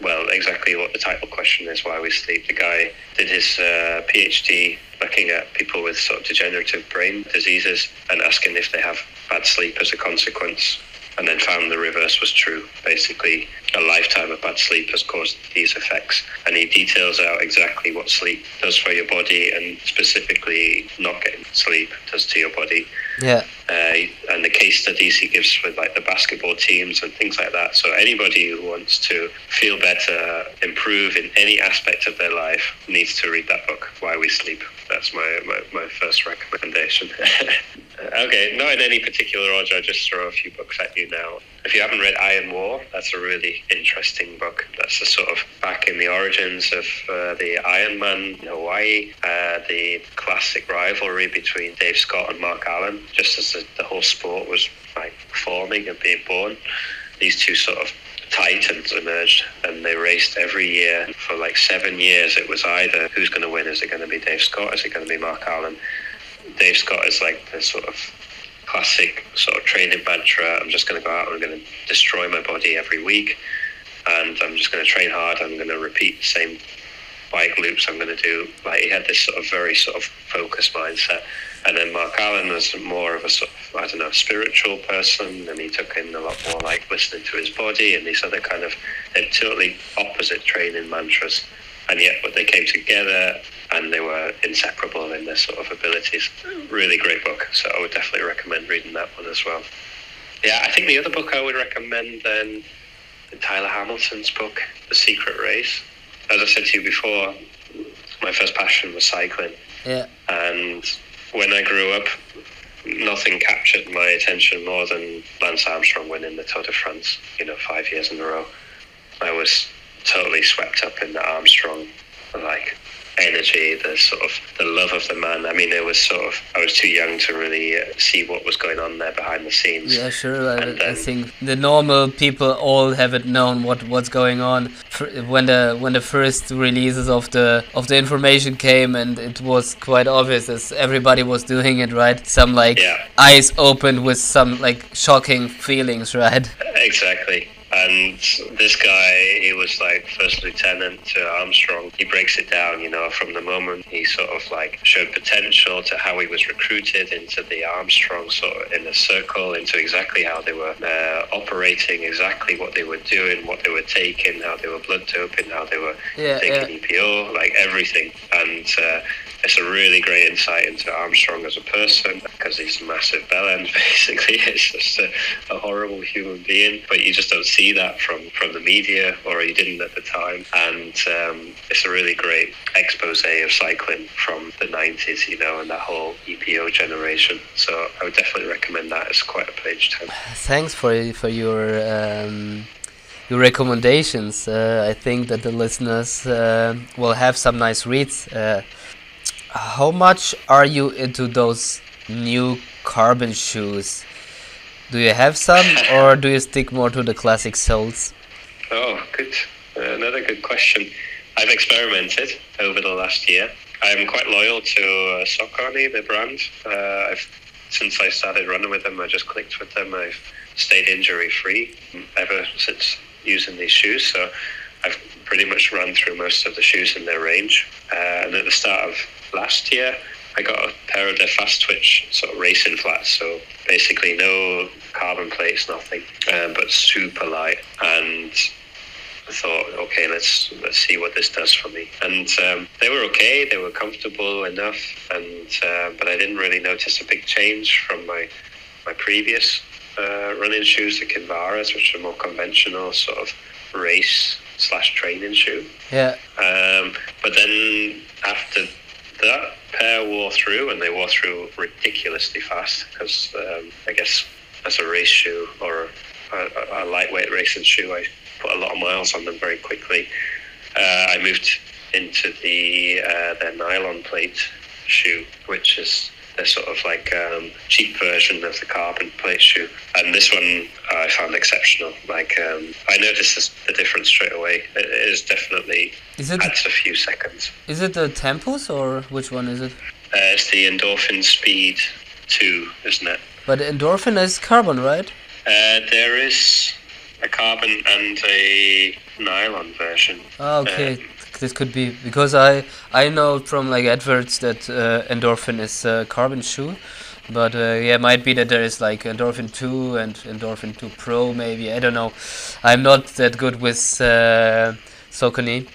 well exactly what the title question is. Why we sleep. The guy did his uh, PhD looking at people with sort of degenerative brain diseases and asking if they have bad sleep as a consequence. And then found the reverse was true. Basically, a lifetime of bad sleep has caused these effects. And he details out exactly what sleep does for your body and specifically not getting sleep does to your body Yeah, uh, and the case studies he gives with like the basketball teams and things like that. So anybody who wants to feel better, improve in any aspect of their life, needs to read that book, Why We Sleep. That's my my, my first recommendation. okay, not in any particular order. I'll just throw a few books at you now. If you haven't read Iron War, that's a really interesting book. That's the sort of back in the origins of uh, the Ironman in Hawaii, uh, the classic rivalry between Dave Scott and Mark Allen, just as the, the whole sport was like forming and being born. These two sort of titans emerged and they raced every year for like seven years. It was either who's going to win? Is it going to be Dave Scott? Is it going to be Mark Allen? Dave Scott is like the sort of classic sort of training mantra. I'm just going to go out and I'm going to destroy my body every week, and I'm just going to train hard. I'm going to repeat the same bike loops. I'm going to do like he had this sort of very sort of focused mindset. And then Mark Allen was more of a sort of I don't know spiritual person, and he took in a lot more like listening to his body and these other kind of they're totally opposite training mantras, and yet but they came together and they were inseparable in their sort of abilities. Really great book, so I would definitely recommend reading that one as well. Yeah, I think the other book I would recommend then, Tyler Hamilton's book, The Secret Race. As I said to you before, my first passion was cycling, yeah, and when I grew up, nothing captured my attention more than Lance Armstrong winning the Tour de France. You know, five years in a row. I was totally swept up in the Armstrong, like energy, the sort of the love of the man. I mean, it was sort of I was too young to really uh, see what was going on there behind the scenes. yeah, sure. I, And I think the normal people all haven't known what what's going on when the when the first releases of the of the information came, and it was quite obvious as everybody was doing it, right? Some like Yeah. eyes opened with some like shocking feelings, right? Exactly. And this guy, he was like first lieutenant to Armstrong. He breaks it down, you know, from the moment he sort of like showed potential to how he was recruited into the Armstrong sort of in a circle, into exactly how they were uh, operating, exactly what they were doing, what they were taking, how they were blood doping, how they were Yeah, taking EPO, like everything. And uh, it's a really great insight into Armstrong as a person because he's a massive bellend, basically. It's just a, a horrible human being, but you just don't see that from, from the media, or you didn't at the time. And um, it's a really great expose of cycling from the 90s, you know, and that whole EPO generation. So I would definitely recommend that as quite a page turn. Thanks for for your um, your recommendations. Uh, I think that the listeners uh, will have some nice reads. Uh, how much are you into those new carbon shoes? Do you have some, or do you stick more to the classic soles? Oh, good. Another good question. I've experimented over the last year. I'm quite loyal to uh, Saucony, the brand. Uh, I've since I started running with them, I just clicked with them. I've stayed injury free ever since using these shoes. So I've pretty much run through most of the shoes in their range. Uh, and at the start of last year, I got a pair of their fast twitch sort of racing flats. So basically, no carbon plates, nothing, uh, but super light. And I thought, okay, let's let's see what this does for me. And um, they were okay; they were comfortable enough, and uh, but I didn't really notice a big change from my my previous uh, running shoes, the Kinvaras, which are more conventional sort of race slash training shoe. Yeah. Um, but then after that pair wore through, and they wore through ridiculously fast because um, I guess as a race shoe or a, a, lightweight racing shoe, I put a lot of miles on them very quickly. Uh, I moved into the uh, their nylon plate shoe, which is the sort of like um, cheap version of the carbon plate shoe. And this one I found exceptional. Like um, I noticed the difference straight away. It is definitely is it adds a few seconds. Is it the Tempus or which one is it? Uh, it's the Endorphin Speed Two, isn't it? But Endorphin is carbon, right? Uh, there is a carbon and a nylon version. Ah, okay. Um, this could be because I I know from like adverts that uh, endorphin is a carbon shoe, but uh, yeah, might be that there is like endorphin two and endorphin two pro maybe I don't know. I'm not that good with uh, Saucony,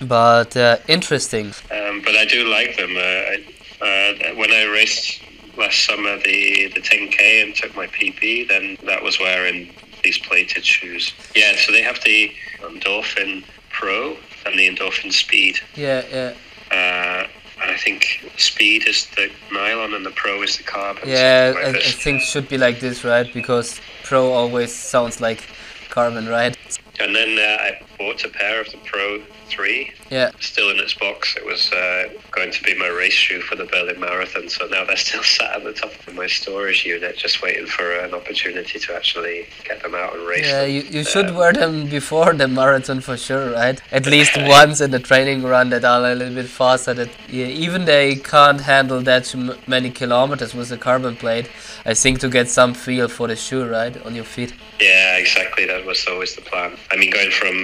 but uh, interesting. Um, but I do like them. Uh, I, uh, when I raced last summer the the 10k and took my PP, then that was wearing these plated shoes. Yeah, so they have the Endorphin Pro and the Endorphin Speed. Yeah, yeah. Uh, I think Speed is the nylon and the Pro is the carbon. Yeah, I, I, think should be like this, right? Because Pro always sounds like carbon, right? And then uh, I bought a pair of the Pro 3. Yeah. Still in its box. It was uh, going to be my race shoe for the Berlin Marathon, so now they're still sat at the top of my storage unit, just waiting for an opportunity to actually get them out and race. Yeah, them. you, you should wear them before the marathon for sure, right? At least once in the training run that are a little bit faster. That yeah, even they can't handle that many kilometers with the carbon plate. I think to get some feel for the shoe, right, on your feet. Yeah, exactly. That was always the plan. I mean, going from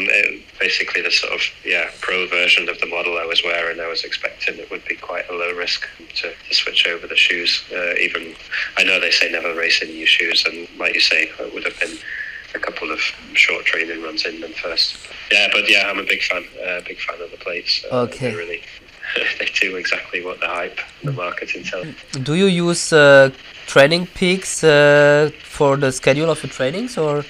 basically the sort of yeah pro version of the model I was wearing, I was expecting it would be quite a low risk to, to switch over the shoes. Uh, even I know they say never race in new shoes, and like you say, it would have been a couple of short training runs in them first. Yeah, but yeah, I'm a big fan. Uh, big fan of the plates. Uh, okay. They really, they do exactly what the hype, the marketing tells. Do you use uh, TrainingPeaks uh, for the schedule of your trainings, or?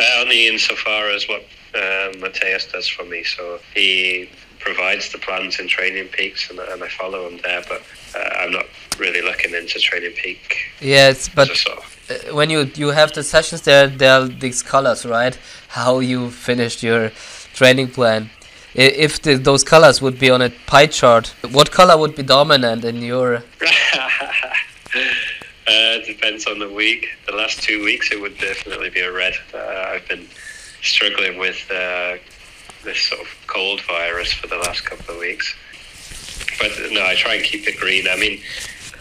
Uh, only insofar as what uh, Matthias does for me. So he provides the plans in TrainingPeaks, and, and I follow him there. But uh, I'm not really looking into TrainingPeak. Yes, but sort of uh, when you you have the sessions there, there are these colors, right? How you finished your training plan. If the, those colors would be on a pie chart, what color would be dominant in your? Uh, depends on the week. The last two weeks, it would definitely be a red. Uh, I've been struggling with uh, this sort of cold virus for the last couple of weeks. But no, I try and keep it green. I mean,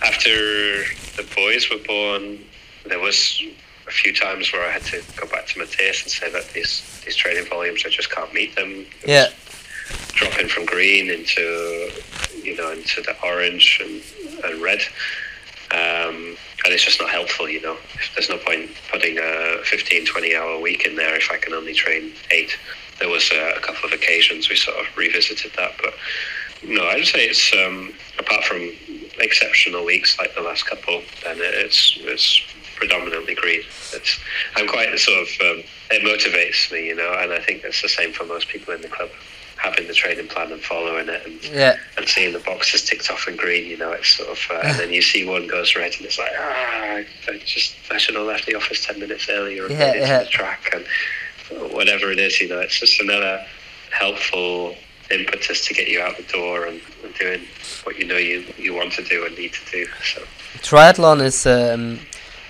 after the boys were born, there was a few times where I had to go back to Matthias and say that these these training volumes I just can't meet them. It yeah. Dropping from green into you know into the orange and, and red. And it's just not helpful, you know. There's no point putting a 15, 20 hour week in there if I can only train eight. There was a, a couple of occasions we sort of revisited that, but no, I'd say it's um, apart from exceptional weeks like the last couple, then it's it's predominantly green. It's I'm quite sort of um, it motivates me, you know, and I think that's the same for most people in the club having the training plan and following it and yeah. and seeing the boxes ticked off in green, you know, it's sort of, uh, and then you see one goes red and it's like, ah, I just, I should have left the office 10 minutes earlier and yeah, the track and whatever it is, you know, it's just another helpful impetus to get you out the door and, and doing what you know you, you want to do and need to do. So triathlon is um,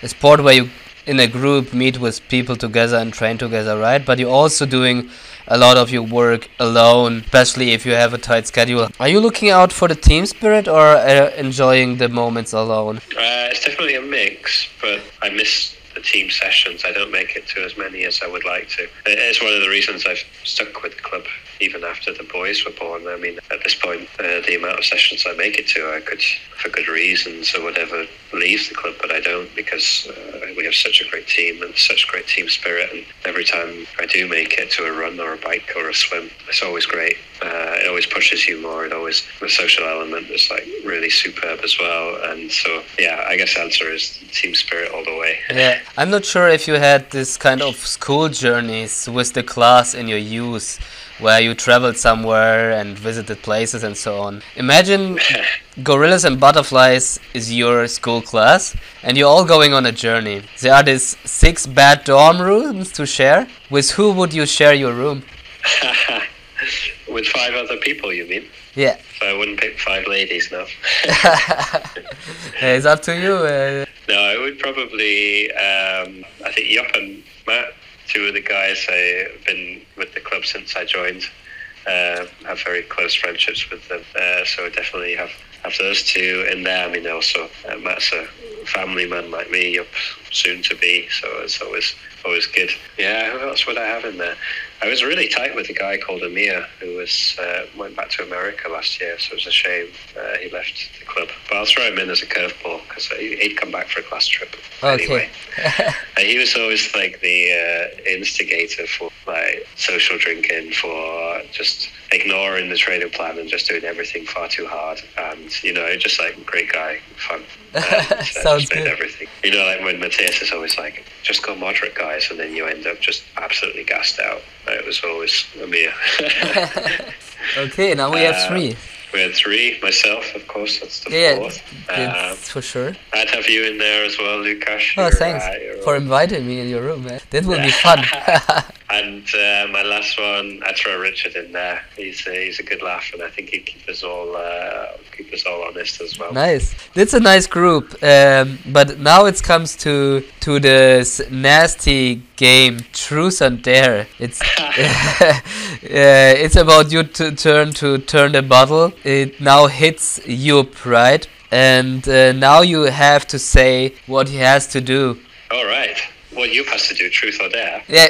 a sport where you in a group meet with people together and train together, right? But you're also doing a lot of your work alone, especially if you have a tight schedule. Are you looking out for the team spirit or uh, enjoying the moments alone? Uh, it's definitely a mix, but I miss the team sessions. I don't make it to as many as I would like to. It's one of the reasons I've stuck with the club even after the boys were born. I mean, at this point, uh, the amount of sessions I make it to, I could, for good reasons or whatever, leave the club, but I don't because uh, we have such a great team and such great team spirit. And every time I do make it to a run or a bike or a swim, it's always great. Uh, it always pushes you more. It always the social element is like really superb as well. And so, yeah, I guess the answer is team spirit all the way. Yeah, I'm not sure if you had this kind of school journeys with the class in your youth where you traveled somewhere and visited places and so on. Imagine Gorillas and Butterflies is your school class and you're all going on a journey. There are these six bad dorm rooms to share. With who would you share your room? With five other people, you mean? Yeah. So I wouldn't pick five ladies, no. it's up to you. Uh, no, I would probably, um, I think Yup and Matt two of the guys I've been with the club since I joined. Uh, have very close friendships with them, uh, so definitely have have those two in there. I mean, also uh, Matt's a family man like me, soon to be, so it's always always good. Yeah, who else would I have in there? I was really tight with a guy called Amir who was uh, went back to America last year, so it was a shame uh, he left the club. But I'll throw him in as a curveball because he'd come back for a class trip okay. anyway. he was always like the uh, instigator for like social drinking, for just ignoring the training plan and just doing everything far too hard. And you know, just like great guy, fun. And, uh, Sounds good. everything. You know, like when Matthias is always like, just go moderate, guys, and then you end up just absolutely gassed out. It was always Amir. okay, now we have three. We had three. Myself, of course, that's the Yeah, fourth. Um, for sure. I'd have you in there as well, Lukas. Oh, thanks uh, for inviting me in your room, man. That will be fun. And uh, my last one, I'd throw Richard in there. He's a, he's a good laugh, and I think he'd keep us all uh, keep us all honest as well. nice. That's a nice group. Um, but now it comes to to this nasty game, Truth and Dare. It's uh, it's about you to turn to turn the bottle. It now hits Yup, right? And uh, now you have to say what he has to do. All right. What you has to do, truth or dare? Yeah,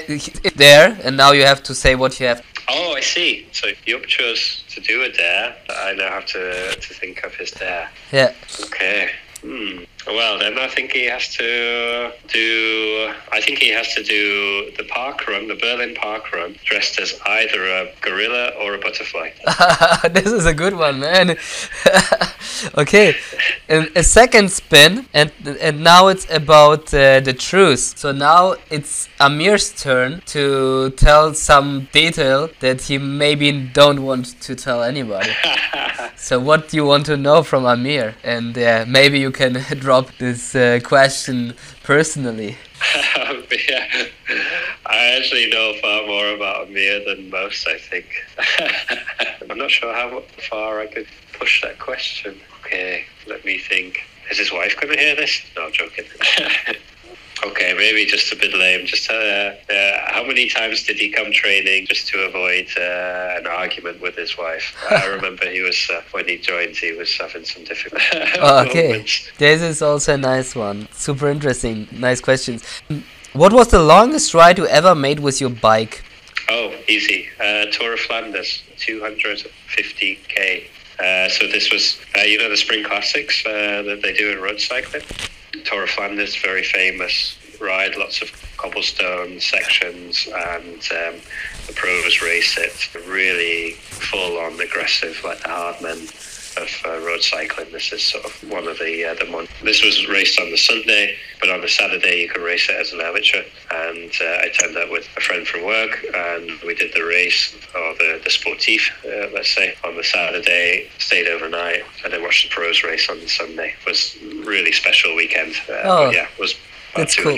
there, and now you have to say what you have. Oh, I see. So Yup chose to do a dare. I now have to to think of his dare. Yeah. Okay. Hmm. Well, then I think he has to uh, do. Uh, I think he has to do the park run, the Berlin park run, dressed as either a gorilla or a butterfly. this is a good one, man. okay, and a second spin, and and now it's about uh, the truth. So now it's Amir's turn to tell some detail that he maybe don't want to tell anybody. So what do you want to know from Amir? And uh, maybe you can drop this uh, question personally. yeah. I actually know far more about Amir than most, I think. I'm not sure how far I could push that question. Okay, let me think. Is his wife going to hear this? No, I'm joking. okay, maybe just a bit lame. Just uh, uh, how many times did he come training just to avoid uh, an argument with his wife? I remember he was, uh, when he joined, he was having some difficult okay, moments. this is also a nice one. Super interesting. Nice questions. What was the longest ride you ever made with your bike? Oh, easy. Uh, Tour of Flanders, 250k. Uh, so this was, uh, you know, the Spring Classics uh, that they do in road cycling. Tour of Flanders, very famous ride, lots of cobblestone sections, and um, the pros race it. Really full on aggressive, like the hard men of uh, road cycling. This is sort of one of the uh, the mon- This was raced on the Sunday, but on the Saturday you could race it as an amateur. And uh, I turned up with a friend from work, and we did the race or the the sportif, uh, let's say, on the Saturday. Stayed overnight, and then watched the pros race on the Sunday. It was really special weekend. Uh, Oh, yeah, it was about that's cool.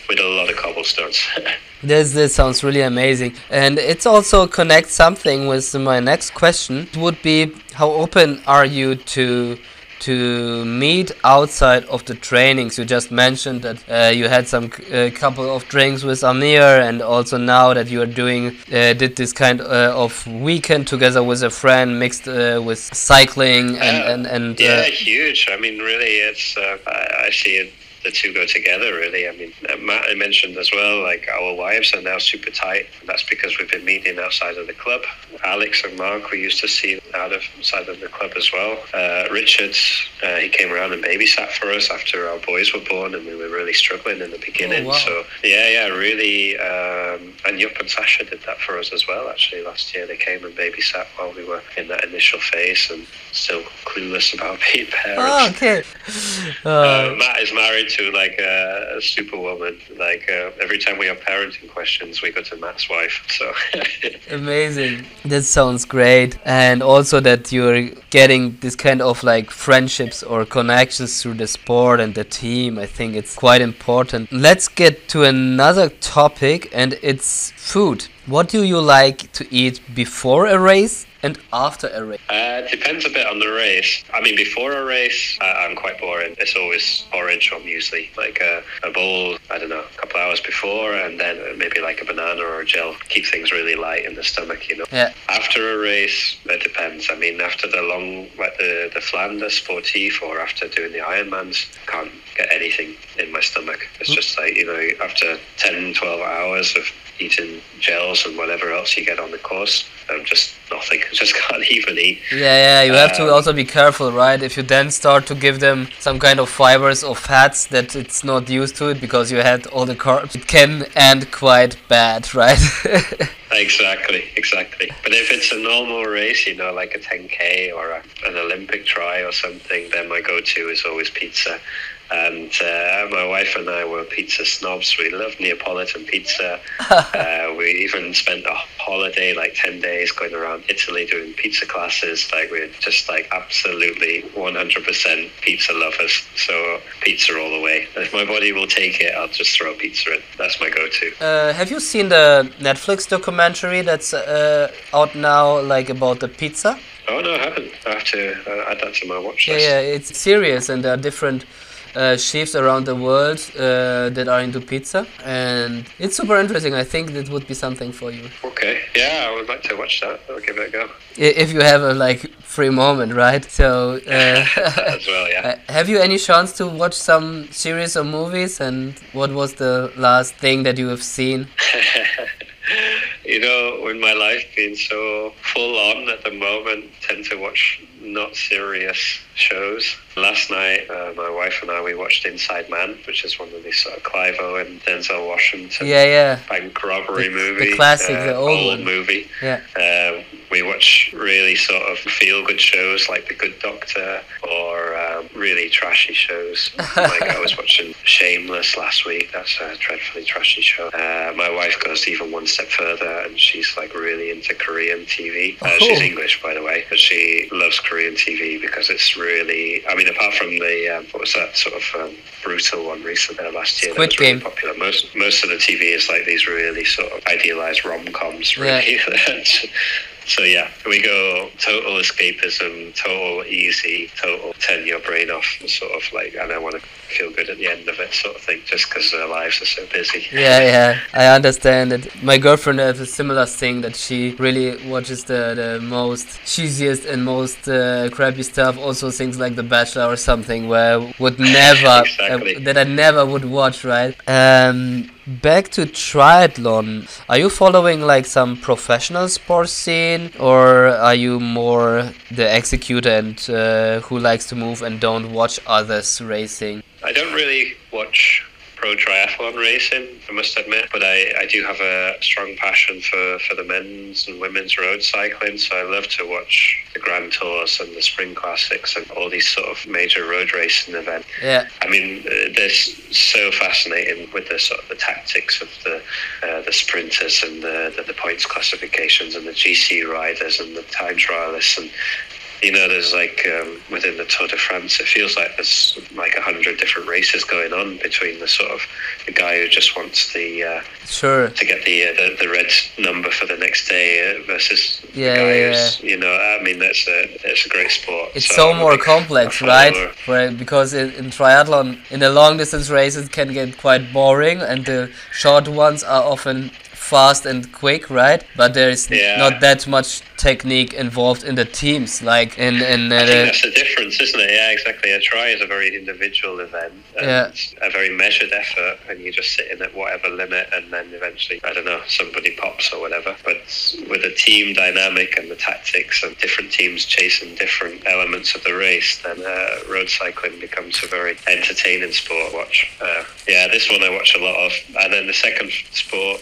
250k with a lot of cobblestones. This this sounds really amazing, and it's also connects something with my next question. It would be how open are you to to meet outside of the trainings? You just mentioned that uh, you had some uh, couple of drinks with Amir, and also now that you are doing uh, did this kind uh, of weekend together with a friend mixed uh, with cycling and and, and yeah, huge. I mean, really, it's I, I see it the two go together really. I mean, uh, Matt I mentioned as well, like our wives are now super tight. And that's because we've been meeting outside of the club. Alex and Mark, we used to see out of outside of the club as well. Uh, Richard, uh, he came around and babysat for us after our boys were born, and we were really struggling in the beginning. Oh, wow. So yeah, yeah, really. Um, and Yup and Sasha did that for us as well. Actually, last year they came and babysat while we were in that initial phase, and still clueless about being parents. Oh, okay. Uh, Matt is married to like a, a superwoman. Like uh, every time we have parenting questions, we go to Matt's wife. So amazing. That sounds great, and also that you're getting this kind of like friendships or connections through the sport and the team. I think it's quite important. Let's get to another topic, and it's food. What do you like to eat before a race and after a race? Uh, depends a bit on the race. I mean, before a race, uh, I'm quite boring. It's always porridge or muesli, like a, a, bowl, I don't know, a couple hours before, and then maybe like a banana or a gel. Keep things really light in the stomach, you know. Yeah. After a race, it depends. I mean, after the long, like the, the Flanders Sportif or after doing the Ironmans, can't get anything in my stomach. It's just like, you know, after 10, 12 hours of eating gels and whatever else you get on the course. I'm just nothing. I just can't even eat. Yeah, yeah. You have um, to also be careful, right? If you then start to give them some kind of fibers or fats that it's not used to it because you had all the carbs, it can end quite bad, right? exactly, exactly. But if it's a normal race, you know, like a 10k or a, an Olympic tri or something, then my go-to is always pizza and uh, my wife and I were pizza snobs. We loved Neapolitan pizza. uh, we even spent a holiday, like 10 days, going around Italy doing pizza classes. Like, we're just like absolutely 100% pizza lovers. So, pizza all the way. If my body will take it, I'll just throw pizza in. That's my go to. Uh, have you seen the Netflix documentary that's uh, out now, like about the pizza? Oh, no, I haven't. I have to uh, add that to my watch list. Yeah, yeah, it's serious and there are different uh, chefs around the world uh, that are into pizza, and it's super interesting. I think that would be something for you. Okay, yeah, I would like to watch that. I'll give it a go. If you have a like free moment, right? So, uh, as well, yeah. Have you any chance to watch some series or movies? And what was the last thing that you have seen? you know, with my life being so full on at the moment, tend to watch not serious shows. Last night, uh, my wife and I we watched Inside Man, which is one of these sort of Clive Owen, Denzel Washington, yeah, yeah, bank robbery the, movie, the classic, uh, the old, old movie. Yeah, uh, we watch really sort of feel good shows like The Good Doctor or um, really trashy shows. like I was watching Shameless last week. That's a dreadfully trashy show. Uh, my wife goes even one step further, and she's like really into Korean TV. Uh, oh. She's English, by the way, but she loves Korean TV because it's really. I mean, apart from the um, what was that sort of um, brutal one recently uh, last year Squid that was Game. really popular. Most most of the TV is like these really sort of idealized rom coms, really. Yeah. So yeah, we go total escapism, total easy, total turn your brain off, sort of like, and I want to feel good at the end of it, sort of thing, just because their lives are so busy. Yeah, yeah, I understand it. My girlfriend has a similar thing that she really watches the, the most cheesiest and most uh, crappy stuff. Also things like The Bachelor or something, where I would never exactly. uh, that I never would watch. Right. Um, back to triathlon. Are you following like some professional sports scene or are you more the executor and uh, who likes to move and don't watch others racing? I don't really watch pro triathlon racing, I must admit, but I, I do have a strong passion for, for the men's and women's road cycling. So I love to watch the Grand Tours and the Spring Classics and all these sort of major road racing events. Yeah. I mean, uh, they're so fascinating with the sort of the tactics of the uh, the sprinters and the, the, the points classifications and the GC riders and the time trialists and you know, there's like um, within the Tour de France, it feels like there's like a hundred different races going on between the sort of the guy who just wants the uh, Sure. to get the, uh, the the red number for the next day uh, versus Yeah, the guy yeah, who's you know, I mean, that's a it's a great sport. It's So so more complex, right? Where, because in, in triathlon, in the long distance races, it can get quite boring, and the short ones are often fast and quick, right? But there is Yeah. not that much technique involved in the teams, like in in uh, I think that's the difference, isn't it? Yeah, exactly. A tri is a very individual event Yeah. a very measured effort, and you're just sit in at whatever limit, and then eventually, I don't know, somebody pops or whatever. But with a team dynamic and the tactics and different teams chasing different elements of the race, then uh, road cycling becomes a very entertaining sport to watch. Uh, yeah, this one I watch a lot of. And then the second sport,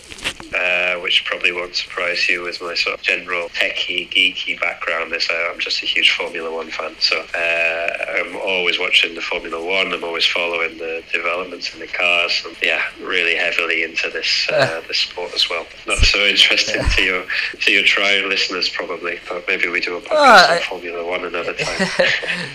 uh, which probably won't surprise you, with my sort of general techie, geeky background. Is uh, I'm just a huge Formula One fan, so uh, I'm always watching the Formula One. I'm always following the developments in the cars. And, yeah, really heavily into this uh, this sport as well. Not so interesting to your to your tri listeners probably, but maybe we do a podcast Ah, on Formula One another time.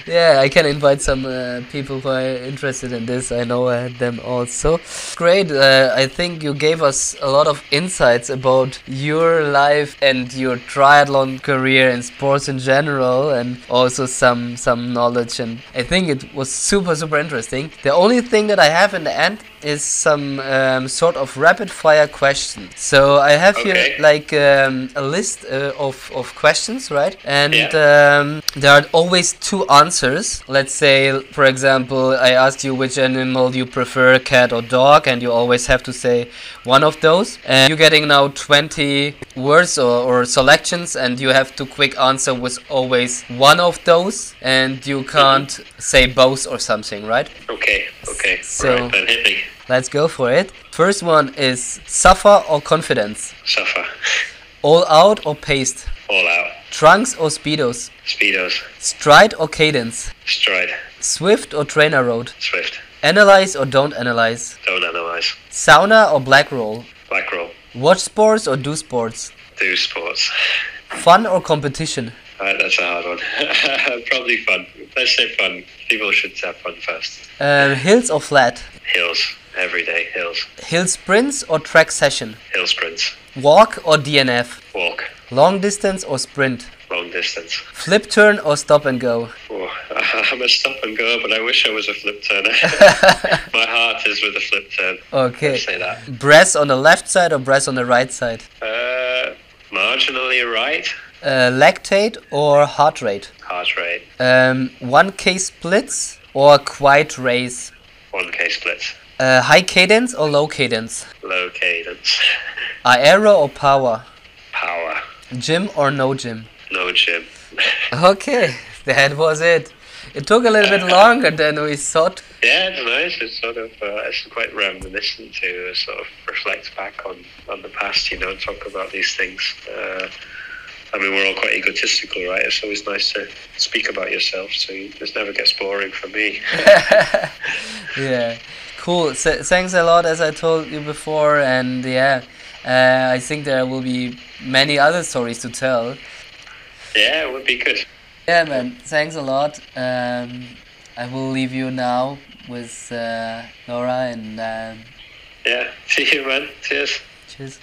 yeah, I can invite some uh, people who are interested in this. I know I had them also. Great. Uh, I think you gave us a lot of insights about your life and your triathlon career and sports in general, and also some some knowledge. And I think it was super super interesting. The only thing that I have in the end is some um, sort of rapid fire question. So I have Okay. here like um, a list uh, of of questions, right? And Yeah. um, there are always two answers. Let's say, for example, I asked you which animal you prefer, cat or dog, and you always have to say one of those. And you're getting now 20 words or, or selections, and you have to quick answer with always one of those, and you can't say both or something, right? okay, okay. So- right, then hit me. Let's go for it. First one is suffer or confidence, Suffer. all out or paced, All out. trunks or speedos, Speedos. stride or cadence, Stride. Zwift or trainer road. Zwift. Analyze or don't analyze? Don't analyze. Sauna or Blackroll? Black roll. Watch sports or do sports? Do sports. Fun or competition? Alright, that's a hard one. Probably fun. Let's say fun. People should have fun first. Uh, hills or flat? Hills. Every day. Hills. Hill sprints or track session? Hill sprints. Walk or DNF? Walk. Long distance or sprint? Long distance. Flip turn or stop and go? Oh, I'm a stop and go, but I wish I was a flip turner. My heart is with a flip turn. Okay. Let's say that. Breath on the left side or breath on the right side? Uh, marginally right. Uh, lactate or heart rate? Heart rate. Um, 1k splits or quiet race? 1k splits. Uh, high cadence or low cadence? Low cadence. Aero or power? Power. Gym or no gym? No gym. Okay, that was it. It took a little bit longer than we thought. Yeah, it's nice. It's sort of uh, it's quite reminiscent to uh, sort of reflect back on, on the past, you know, and talk about these things. Uh, I mean, we're all quite egotistical, right? It's always nice to speak about yourself, so this never gets boring for me. yeah, cool. S- thanks a lot, as I told you before, and yeah, uh, I think there will be many other stories to tell. yeah, it would be good. Yeah, man. Thanks a lot. Um, I will leave you now with uh, Laura, and um, Yeah, see you, man. Cheers. cheers.